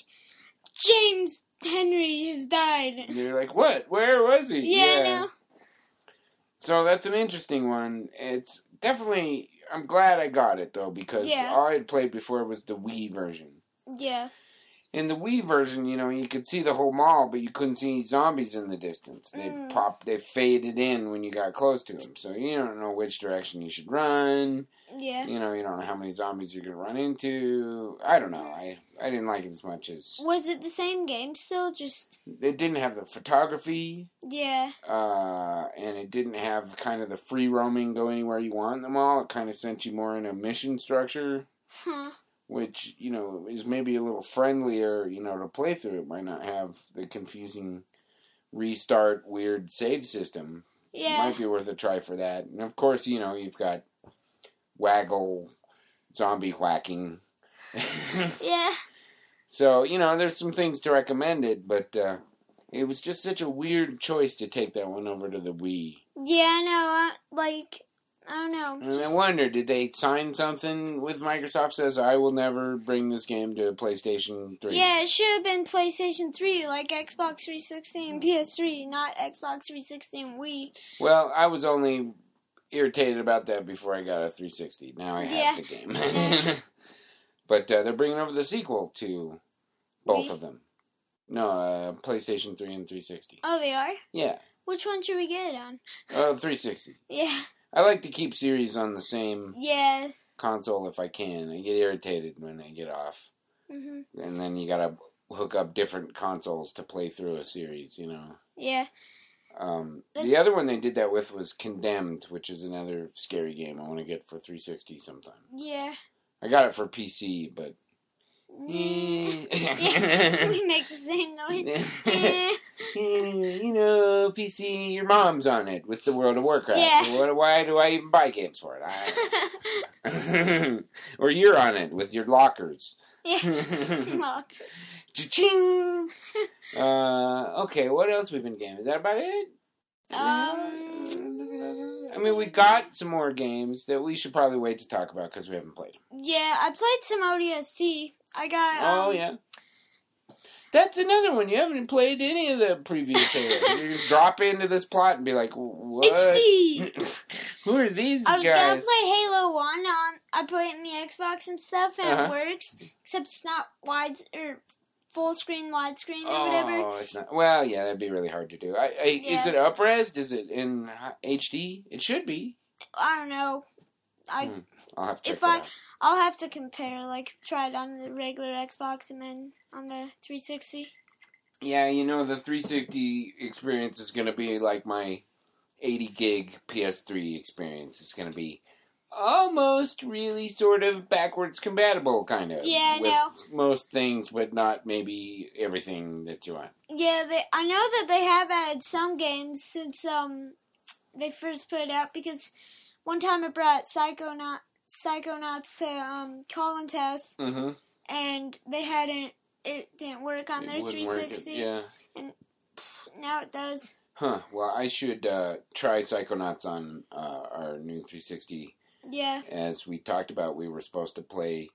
James Henry has died. And you're like, what? Where was he? Yeah, I know. So that's an interesting one. It's definitely. I'm glad I got it though because Yeah. all I had played before was the Wii version. Yeah, In the Wii version, you know, you could see the whole mall, but you couldn't see any zombies in the distance. They Mm. popped, they faded in when you got close to them, so you don't know which direction you should run. yeah. You know, you don't know how many zombies you're gonna run into. I don't know. I I didn't like it as much as Was it the same game still? Just it didn't have the photography, yeah, uh, and it didn't have kind of the free roaming, go anywhere you want in the mall. It kind of sent you more in a mission structure. huh? Which you know is maybe a little friendlier you know to play through it. Might not have the confusing restart weird save system? Yeah, might be worth a try for that. And of course you know you've got waggle zombie whacking. Yeah. so you know there's some things to recommend it but uh it was just such a weird choice to take that one over to the Wii. Yeah, I uh, Like, don't know. And I wonder, did they sign something with Microsoft says I will never bring this game to PlayStation 3? yeah, it should have been PlayStation 3, like Xbox 360 and PS3, not Xbox 360 and Wii. Well, I was only irritated about that before I got a 360. Now I have Yeah. the game. but uh, they're bringing over the sequel to both Wii? of them. No, uh, PlayStation 3 and 360. Oh, they are? Yeah, Which one should we get it on? uh, 360. Yeah, I like to keep series on the same yeah. console if I can. I get irritated when they get off. hmm And then you gotta hook up different consoles to play through a series, you know. Yeah. Um, the other one they did that with was Condemned, which is another scary game I want to get for 360 sometime. Yeah. I got it for PC, but. yeah. we make the same noise. Eh. you know, PC, your mom's on it with the World of Warcraft. Yeah. So what, why do I even buy games for it? I, or you're on it with your lockers. yeah. Lock. Cha-ching! uh, okay, what else we've been gaming? Is that about it? Um, I mean, we got some more games that we should probably wait to talk about because we haven't played them. Yeah, I played some ODST. I got. Um, Oh, yeah. That's another one. You haven't played any of the previous Halo. you drop into this plot and be like, what? Who are these I was gonna play Halo One on. I play it in the Xbox and stuff, and Uh-huh. it works. Except it's not wide or full screen, widescreen, or whatever. Oh, it's not. Well, yeah, that'd be really hard to do. I, I, Is Yeah. it upres? Is it in HD? It should be. I don't know. I Hmm. I'll have to check If that I- out. I'll have to compare. Like try it on the regular Xbox and then on the 360. Yeah, you know, the 360 experience is going to be like my 80 gig PS3 experience. It's going to be almost really sort of backwards compatible, kind of. Yeah, I with know. most things, but not maybe everything that you want. Yeah, they. I know that they have added some games since um they first put it out because one time I brought Psychonaut Psychonauts to um Colin's house Mm-hmm. and they hadn't. It didn't work on their 360. Yeah. And Now it does. Huh. Well, I should uh, try Psychonauts on uh, our new 360 Yeah. as we talked about, we were supposed to play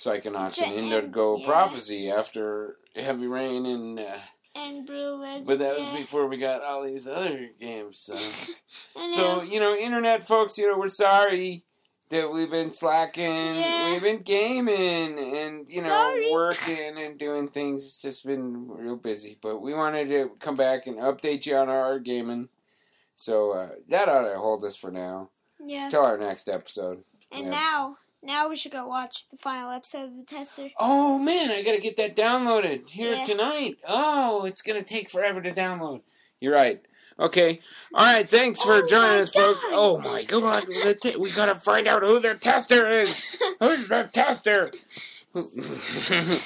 Psychonauts Ja- and Indigo yeah. Prophecy after Heavy Rain, and uh, And Blue Legend. But that was yeah. before we got all these other games. So so you know, internet folks, you know, we're sorry that we've been slacking. Yeah. We've been gaming and you know Sorry. working and doing things. It's just been real busy, but we wanted to come back and update you on our gaming. So uh, that ought to hold us for now yeah. till our next episode. And yeah. now, now we should go watch the final episode of the tester. Oh man, I gotta get that downloaded here Yeah. tonight. Oh, it's gonna take forever to download. You're right. Okay. All right. Thanks for Oh joining us, folks. Oh my God, we gotta find out who the tester is. Who's the tester?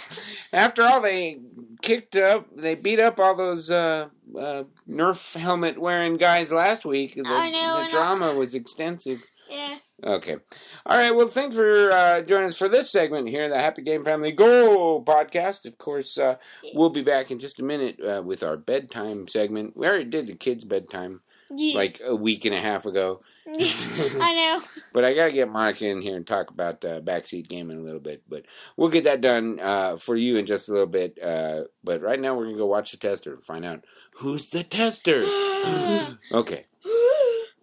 After all, they kicked up, they beat up all those uh, uh, Nerf helmet wearing guys last week. The, I know, the drama was extensive. Yeah. Okay. All right. Well, thanks for uh, joining us for this segment here, the Happy Game Family Go podcast. Of course, uh, we'll be back in just a minute uh, with our bedtime segment. We already did the kids' bedtime yeah. like a week and a half ago, I know. but I got to get Monica in here and talk about uh, backseat gaming a little bit. But we'll get that done uh, for you in just a little bit. Uh, but right now, we're going to go watch the tester and find out who's the tester. okay.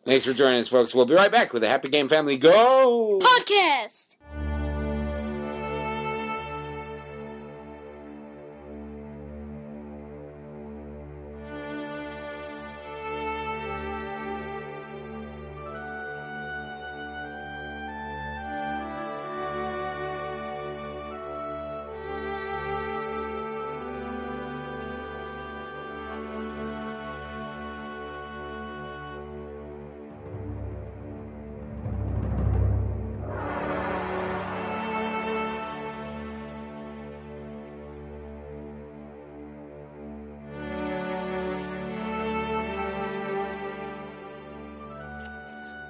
Thanks for joining us, folks. We'll be right back with the Happy Game Family Go! Podcast.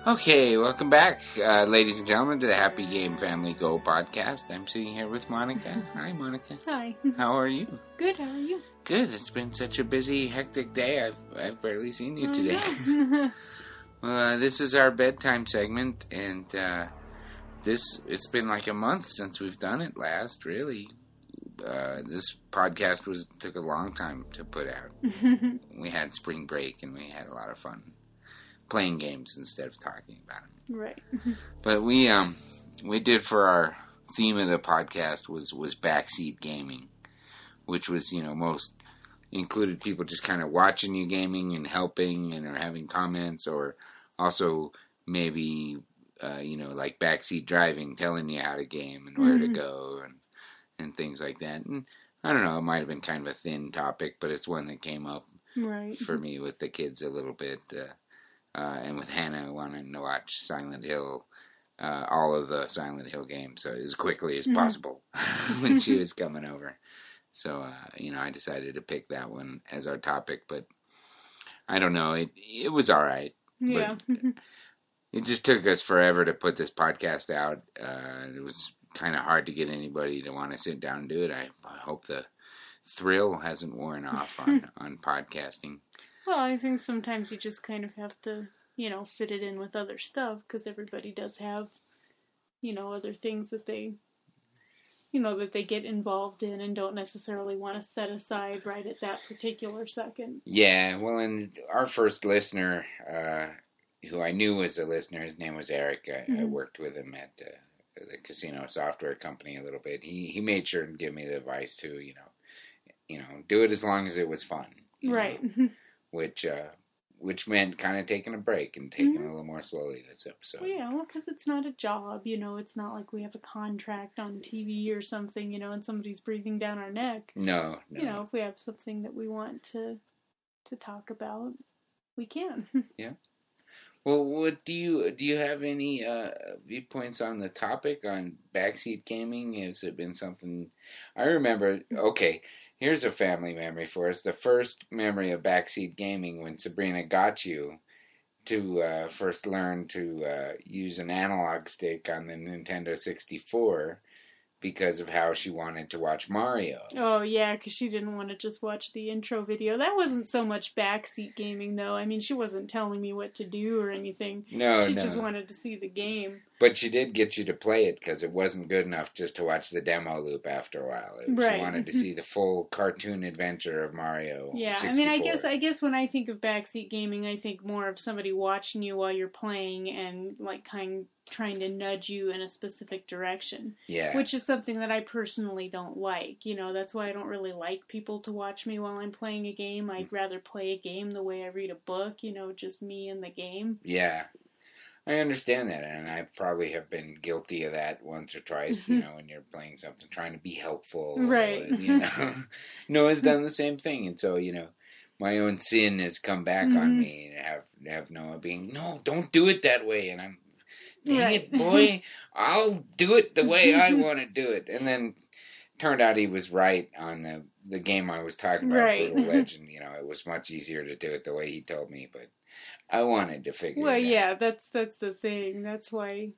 Okay, welcome back, uh, ladies and gentlemen, to the Happy Game Family Go podcast. I'm sitting here with Monica. Hi, Monica. Hi. How are you? Good. How are you? Good. It's been such a busy, hectic day. I've I've barely seen you today. well, uh, this is our bedtime segment, and uh, this it's been like a month since we've done it last. Really, uh, this podcast was took a long time to put out. we had spring break, and we had a lot of fun playing games instead of talking about them. right. But we um we did for our theme of the podcast was was backseat gaming, which was you know most included people just kind of watching you gaming and helping and or having comments or also maybe uh, you know like backseat driving, telling you how to game and where to Mhm. go and and things like that. And I don't know, it might have been kind of a thin topic, but it's one that came up Right. for me with the kids a little bit, uh, uh, and with Hannah wanting to watch Silent Hill, uh, all of the Silent Hill games uh, as quickly as Mhm. possible when she was coming over. So uh, you know, I decided to pick that one as our topic, but I don't know, it it was all right. Yeah. It just took us forever to put this podcast out. Uh, it was kind of hard to get anybody to want to sit down and do it. I, I hope the thrill hasn't worn off on, on podcasting. Well, I think sometimes you just kind of have to, you know, fit it in with other stuff because everybody does have, you know, other things that they, you know, that they get involved in and don't necessarily want to set aside right at that particular second. Yeah, well, and our first listener, uh, who I knew was a listener, his name was Eric. I, I Mhm. worked with him at uh, the casino software company a little bit. He he made sure and give me the advice to you know, you know, do it as long as it was fun, Right. which uh, which meant kind of taking a break and taking it a little more slowly this episode. Well, yeah, well, because it's not a job, you know. It's not like we have a contract on TV or something, you know, and somebody's breathing down our neck. No, no. You know, if we have something that we want to to talk about, we can. Yeah. Well, what do you do? You have any uh, viewpoints on the topic on backseat gaming? Has it been something? I remember. Okay, here's a family memory for us. The first memory of backseat gaming when Sabrina got you to uh, first learn to uh, use an analog stick on the Nintendo 64 because of how she wanted to watch Mario. Oh yeah, because she didn't want to just watch the intro video. That wasn't so much backseat gaming, though. I mean, she wasn't telling me what to do or anything. No, she no. just wanted to see the game. But she did get you to play it because it wasn't good enough just to watch the demo loop after a while. It- Right. She wanted to see the full cartoon adventure of Mario. Yeah, 64. I mean, I guess I guess when I think of backseat gaming, I think more of somebody watching you while you're playing and like kind trying to nudge you in a specific direction, yeah. which is something that I personally don't like. You know, that's why I don't really like people to watch me while I'm playing a game. I'd rather play a game the way I read a book. You know, just me and the game. Yeah. I understand that, and I probably have been guilty of that once or twice. You know, when you're playing something, trying to be helpful, Right. and, you know, Noah's done the same thing, and so you know, my own sin has come back on Mhm. me. And have have Noah being, no, don't do it that way, and I'm, dang Right. it, boy, I'll do it the way I want to do it, and then turned out he was right on the the game I was talking about, Right. Brutal Legend. You know, it was much easier to do it the way he told me, but I wanted to figure Well, it out. Well, yeah, that's that's the thing. That's why,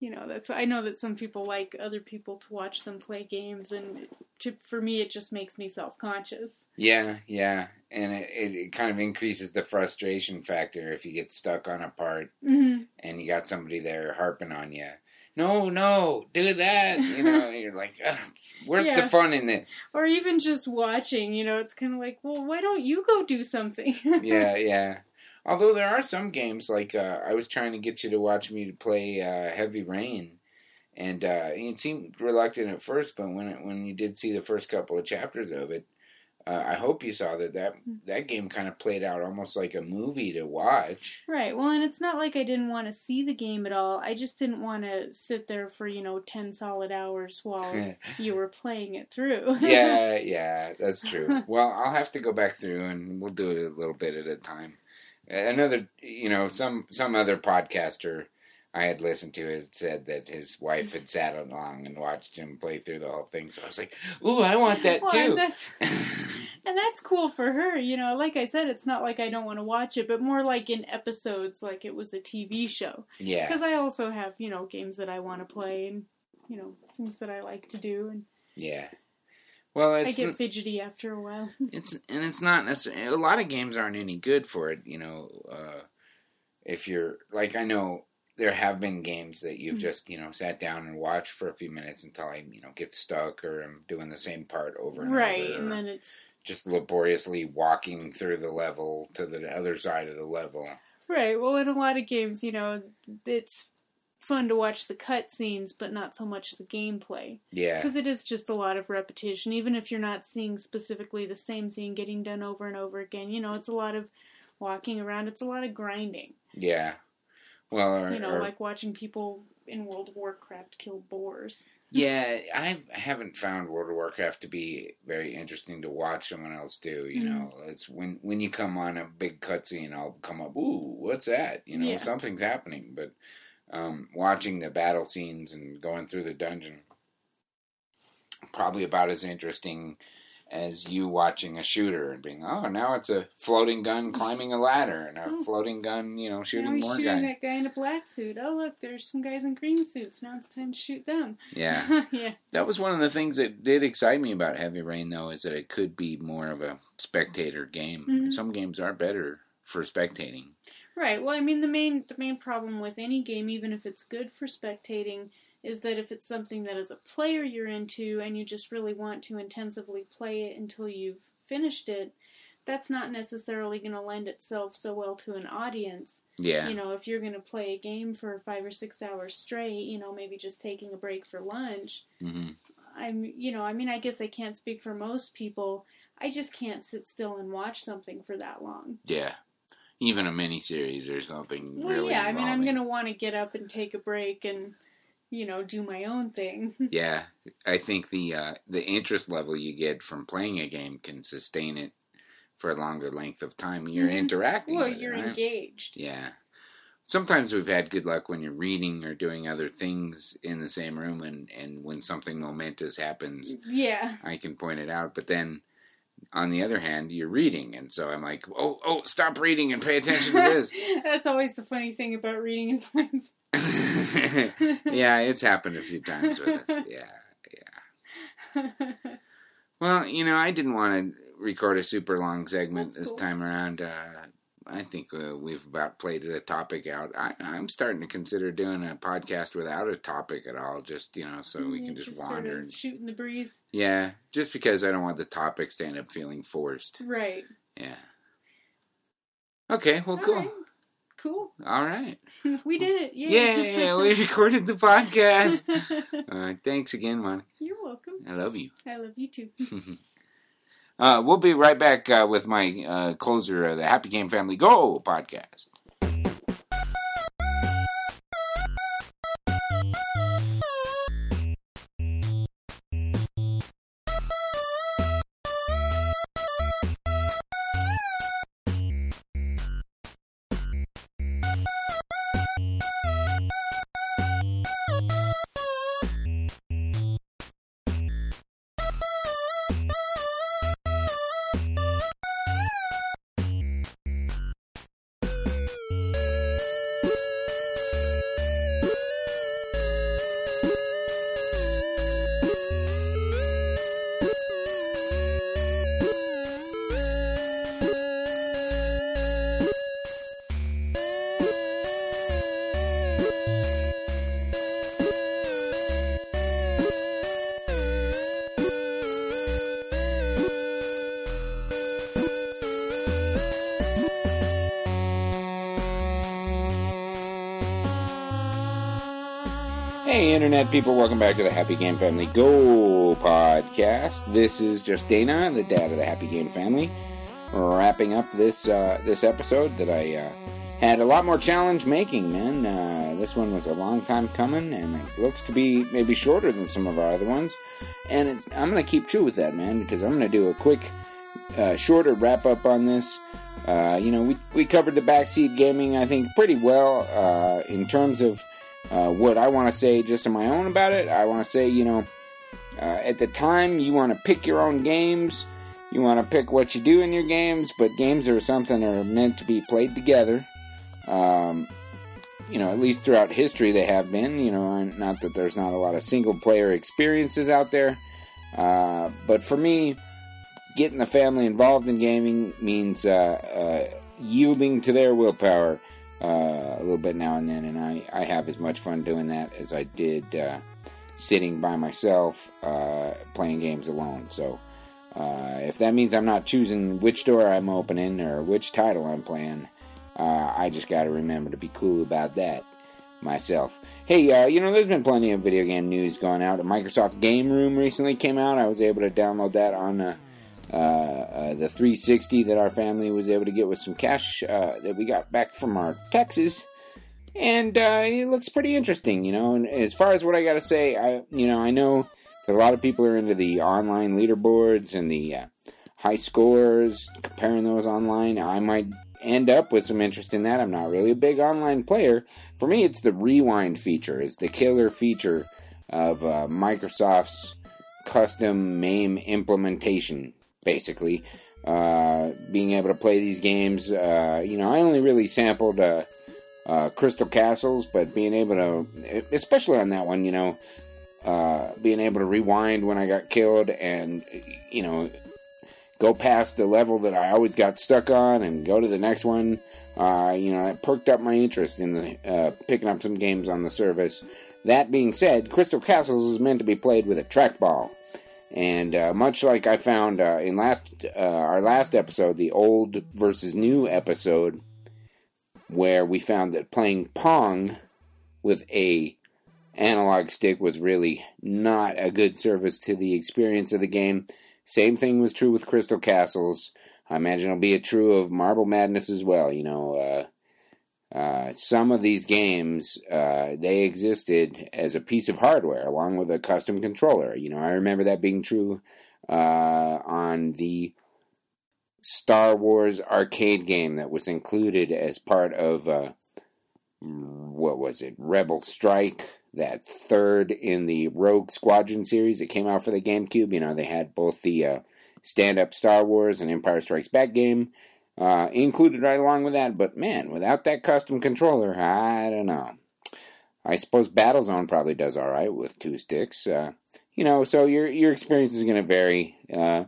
you know, that's I know that some people like other people to watch them play games, and to, for me, it just makes me self conscious. Yeah, yeah, and it, it, it kind of increases the frustration factor if you get stuck on a part Mm-hmm. and you got somebody there harping on you. No, no, do that. You know, you're like, where's the fun in this? Or even just watching, you know, it's kind of like, well, why don't you go do something? Yeah, yeah. Although there are some games like uh, I was trying to get you to watch me to play uh, Heavy Rain, and uh, you seemed reluctant at first, but when it, when you did see the first couple of chapters of it, uh, I hope you saw that that that game kind of played out almost like a movie to watch. Right. Well, and it's not like I didn't want to see the game at all. I just didn't want to sit there for, you know, 10 solid hours while you were playing it through. yeah, yeah, that's true. Well, I'll have to go back through and we'll do it a little bit at a time. Another, you know, some some other podcaster I had listened to had said that his wife had sat along and watched him play through the whole thing. So I was like, "Ooh, I want that Well, too." and that's and that's cool for her, you know. Like I said, it's not like I don't want to watch it, but more like in episodes, like it was a TV show. yeah, Because I also have, you know, games that I want to play and you know things that I like to do, and yeah. Well, I get fidgety after a while. it's and it's not necessarily a lot of games aren't any good for it you know uh if you're like i know there have been games that you've Mhm. just you know sat down and watched for a few minutes until i you know get stuck or i'm doing the same part over and right, over Right, and then it's just laboriously walking through the level to the other side of the level right. Well, in a lot of games, you know, it's fun to watch the cutscenes, but not so much the gameplay. yeah Because it is just a lot of repetition, even if you're not seeing specifically the same thing getting done over and over again. You know, it's a lot of walking around, it's a lot of grinding. yeah well or, You know, or- like watching people in World of Warcraft kill boars. Yeah, I've, I haven't found World of Warcraft to be very interesting to watch someone else do. You Mhm. know, it's when when you come on a big cutscene, I'll come up, ooh, what's that? You know, Yeah. something's happening. But um, watching the battle scenes and going through the dungeon, probably about as interesting as you watching a shooter and being, oh, now it's a floating gun climbing a ladder and a Oh. floating gun, you know, shooting now he's more shooting guys. that guy in a black suit. Oh, look, there's some guys in green suits. Now it's time to shoot them. Yeah. yeah. That was one of the things that did excite me about Heavy Rain, though, is that it could be more of a spectator game. Mhm. Some games are better for spectating. Right. Well, I mean, the main the main problem with any game, even if it's good for spectating, is that if it's something that as a player you're into and you just really want to intensively play it until you've finished it, that's not necessarily going to lend itself so well to an audience. Yeah, You know, if you're going to play a game for five or six hours straight, you know, maybe just taking a break for lunch. Mm-hmm. I'm, you know, I mean, I guess I can't speak for most people. I just can't sit still and watch something for that long. yeah. Even a miniseries or something. Well, really yeah, I mean, I'm gonna want to get up and take a break and, you know, do my own thing. Yeah, I think the uh, the interest level you get from playing a game can sustain it for a longer length of time. You're Mhm. interacting. well, with it, you're right? engaged. Yeah. Sometimes we've had good luck when you're reading or doing other things in the same room, and, and when something momentous happens, Yeah. I can point it out. But then, on the other hand, you're reading, and so I'm like, oh, oh, stop reading and pay attention to this. That's always the funny thing about reading and playing. yeah, it's happened a few times with us. Yeah, yeah. Well, you know, I didn't want to record a super long segment That's this cool. time around. Uh, I think uh, we've about played the topic out. I, I'm starting to consider doing a podcast without a topic at all, just you know, so we can just, sort wander. of and, shooting the breeze. yeah, just because I don't want the topics to end up feeling forced. Right. Yeah. Okay. Well, All cool. right. Cool. All right. we did it. Yay. Yeah, we recorded the podcast. All right. Thanks again, Monica. You're welcome. I love you. I love you too. Uh, we'll be right back uh, with my uh, closer the Happy Game Family Go podcast. Internet people, welcome back to the Happy Game Family Go podcast. This is just Dana, the dad of the Happy Game Family, wrapping up this uh, this episode that I uh, had a lot more challenge making, man. Uh, this one was a long time coming, and it looks to be maybe shorter than some of our other ones. And it's, I'm going to keep true with that, man, because I'm going to do a quick, uh, shorter wrap up on this. Uh, you know, we, we covered the backseat gaming, I think, pretty well uh, in terms of uh, what I want to say just on my own about it. I want to say, you know, uh, at the time you want to pick your own games, you want to pick what you do in your games, but games are something that are meant to be played together. Um, you know, at least throughout history they have been. You know, not that there's not a lot of single player experiences out there, uh, but for me, getting the family involved in gaming means uh, uh, yielding to their willpower uh, a little bit now and then, and I, I have as much fun doing that as I did uh, sitting by myself uh, playing games alone. So uh, if that means I'm not choosing which door I'm opening or which title I'm playing, uh, I just got to remember to be cool about that myself. Hey, uh, you know, there's been plenty of video game news going out. A Microsoft Game Room recently came out. I was able to download that on uh, uh, uh, the 360 that our family was able to get with some cash uh, that we got back from our taxes. And uh, it looks pretty interesting, you know. And as far as what I got to say, I, you know, I know that a lot of people are into the online leaderboards and the uh, high scores, comparing those online. I might end up with some interest in that. I'm not really a big online player. For me, it's the rewind feature. It's the killer feature of uh, Microsoft's custom MAME implementation, basically. Uh, being able to play these games, uh, you know, I only really sampled uh, uh, Crystal Castles, but being able to, especially on that one, you know, uh, being able to rewind when I got killed and, you know, go past the level that I always got stuck on and go to the next one. You know, it perked up my interest in the picking up some games on the service. That being said, Crystal Castles is meant to be played with a trackball, and uh, much like I found uh, in last uh, our last episode, the old versus new episode, where we found that playing Pong with a analog stick was really not a good service to the experience of the game. Same thing was true with Crystal Castles. I imagine it'll be true of Marble Madness as well. You know, uh, some of these games uh, they existed as a piece of hardware along with a custom controller. You know, I remember that being true uh, on the Star Wars arcade game that was included as part of uh, what was it, Rebel Strike, that third in the Rogue Squadron series that came out for the GameCube. You know, they had both the uh, stand up Star Wars and Empire Strikes Back game uh, included right along with that. But man, without that custom controller, I don't know. I suppose Battlezone probably does all right with two sticks. Uh, you know, so your your experience is going to vary. Uh,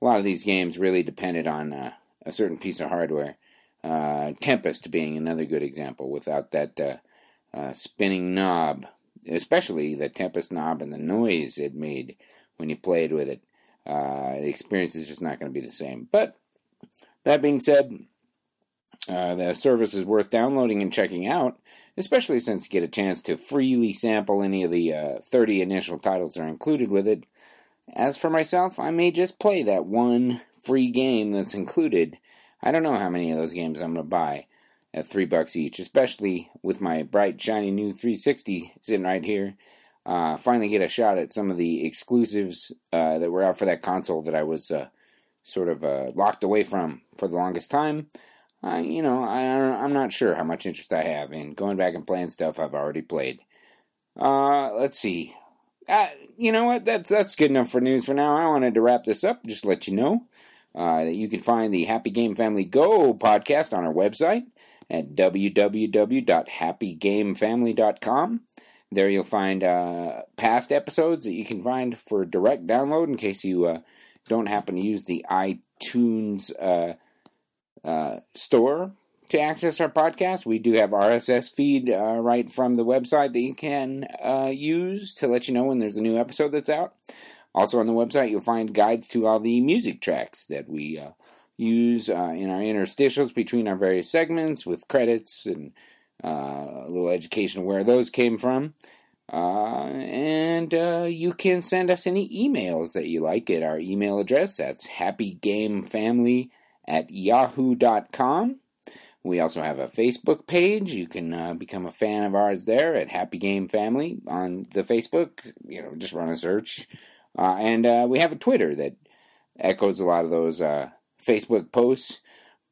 a lot of these games really depended on uh, a certain piece of hardware. Uh, Tempest being another good example. Without that uh, spinning knob, especially the Tempest knob and the noise it made when you played with it, the experience is just not going to be the same. But that being said, uh, the service is worth downloading and checking out, especially since you get a chance to freely sample any of the uh, 30 initial titles that are included with it. As for myself, I may just play that one free game that's included. I don't know how many of those games I'm going to buy at three bucks each, especially with my bright, shiny new 360 sitting right here. Uh, finally, get a shot at some of the exclusives uh, that were out for that console that I was uh, sort of uh, locked away from for the longest time. You know, I, I'm not sure how much interest I have in going back and playing stuff I've already played. Uh, let's see. Uh, you know what? That's that's good enough for news for now. I wanted to wrap this up. Just let you know uh, that you can find the Happy Game Family Go podcast on our website at www.happygamefamily.com. There you'll find uh, past episodes that you can find for direct download in case you uh, don't happen to use the iTunes uh, uh, store to access our podcast. We do have RSS feed uh, right from the website that you can uh, use to let you know when there's a new episode that's out. Also on the website, you'll find guides to all the music tracks that we uh, use uh, in our interstitials between our various segments with credits and a little education where those came from. Uh, and uh, you can send us any emails that you like at our email address. That's happygamefamily at yahoo.com. We also have a Facebook page. You can uh, become a fan of ours there at Happy Game Family on the Facebook. You know, just run a search. Uh, and uh, we have a Twitter that echoes a lot of those uh, Facebook posts.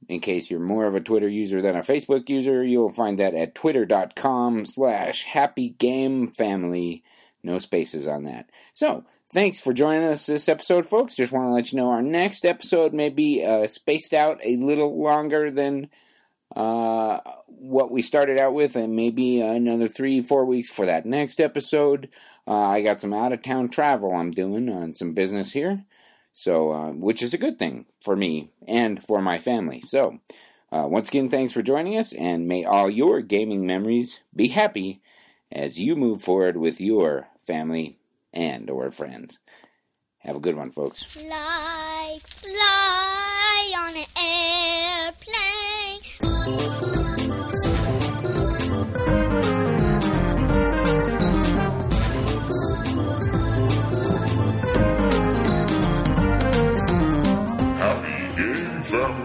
In case you're more of a Twitter user than a Facebook user, you'll find that at twitter.com slash happygamefamily. No spaces on that. So, thanks for joining us this episode, folks. Just want to let you know our next episode may be uh, spaced out a little longer than uh, what we started out with, and maybe another three, four weeks for that next episode. Uh, I got some out of town travel I'm doing on some business here, so uh, which is a good thing for me and for my family. So, uh, once again, thanks for joining us, and may all your gaming memories be happy as you move forward with your family and or friends. Have a good one, folks. Like fly on airplane. Happy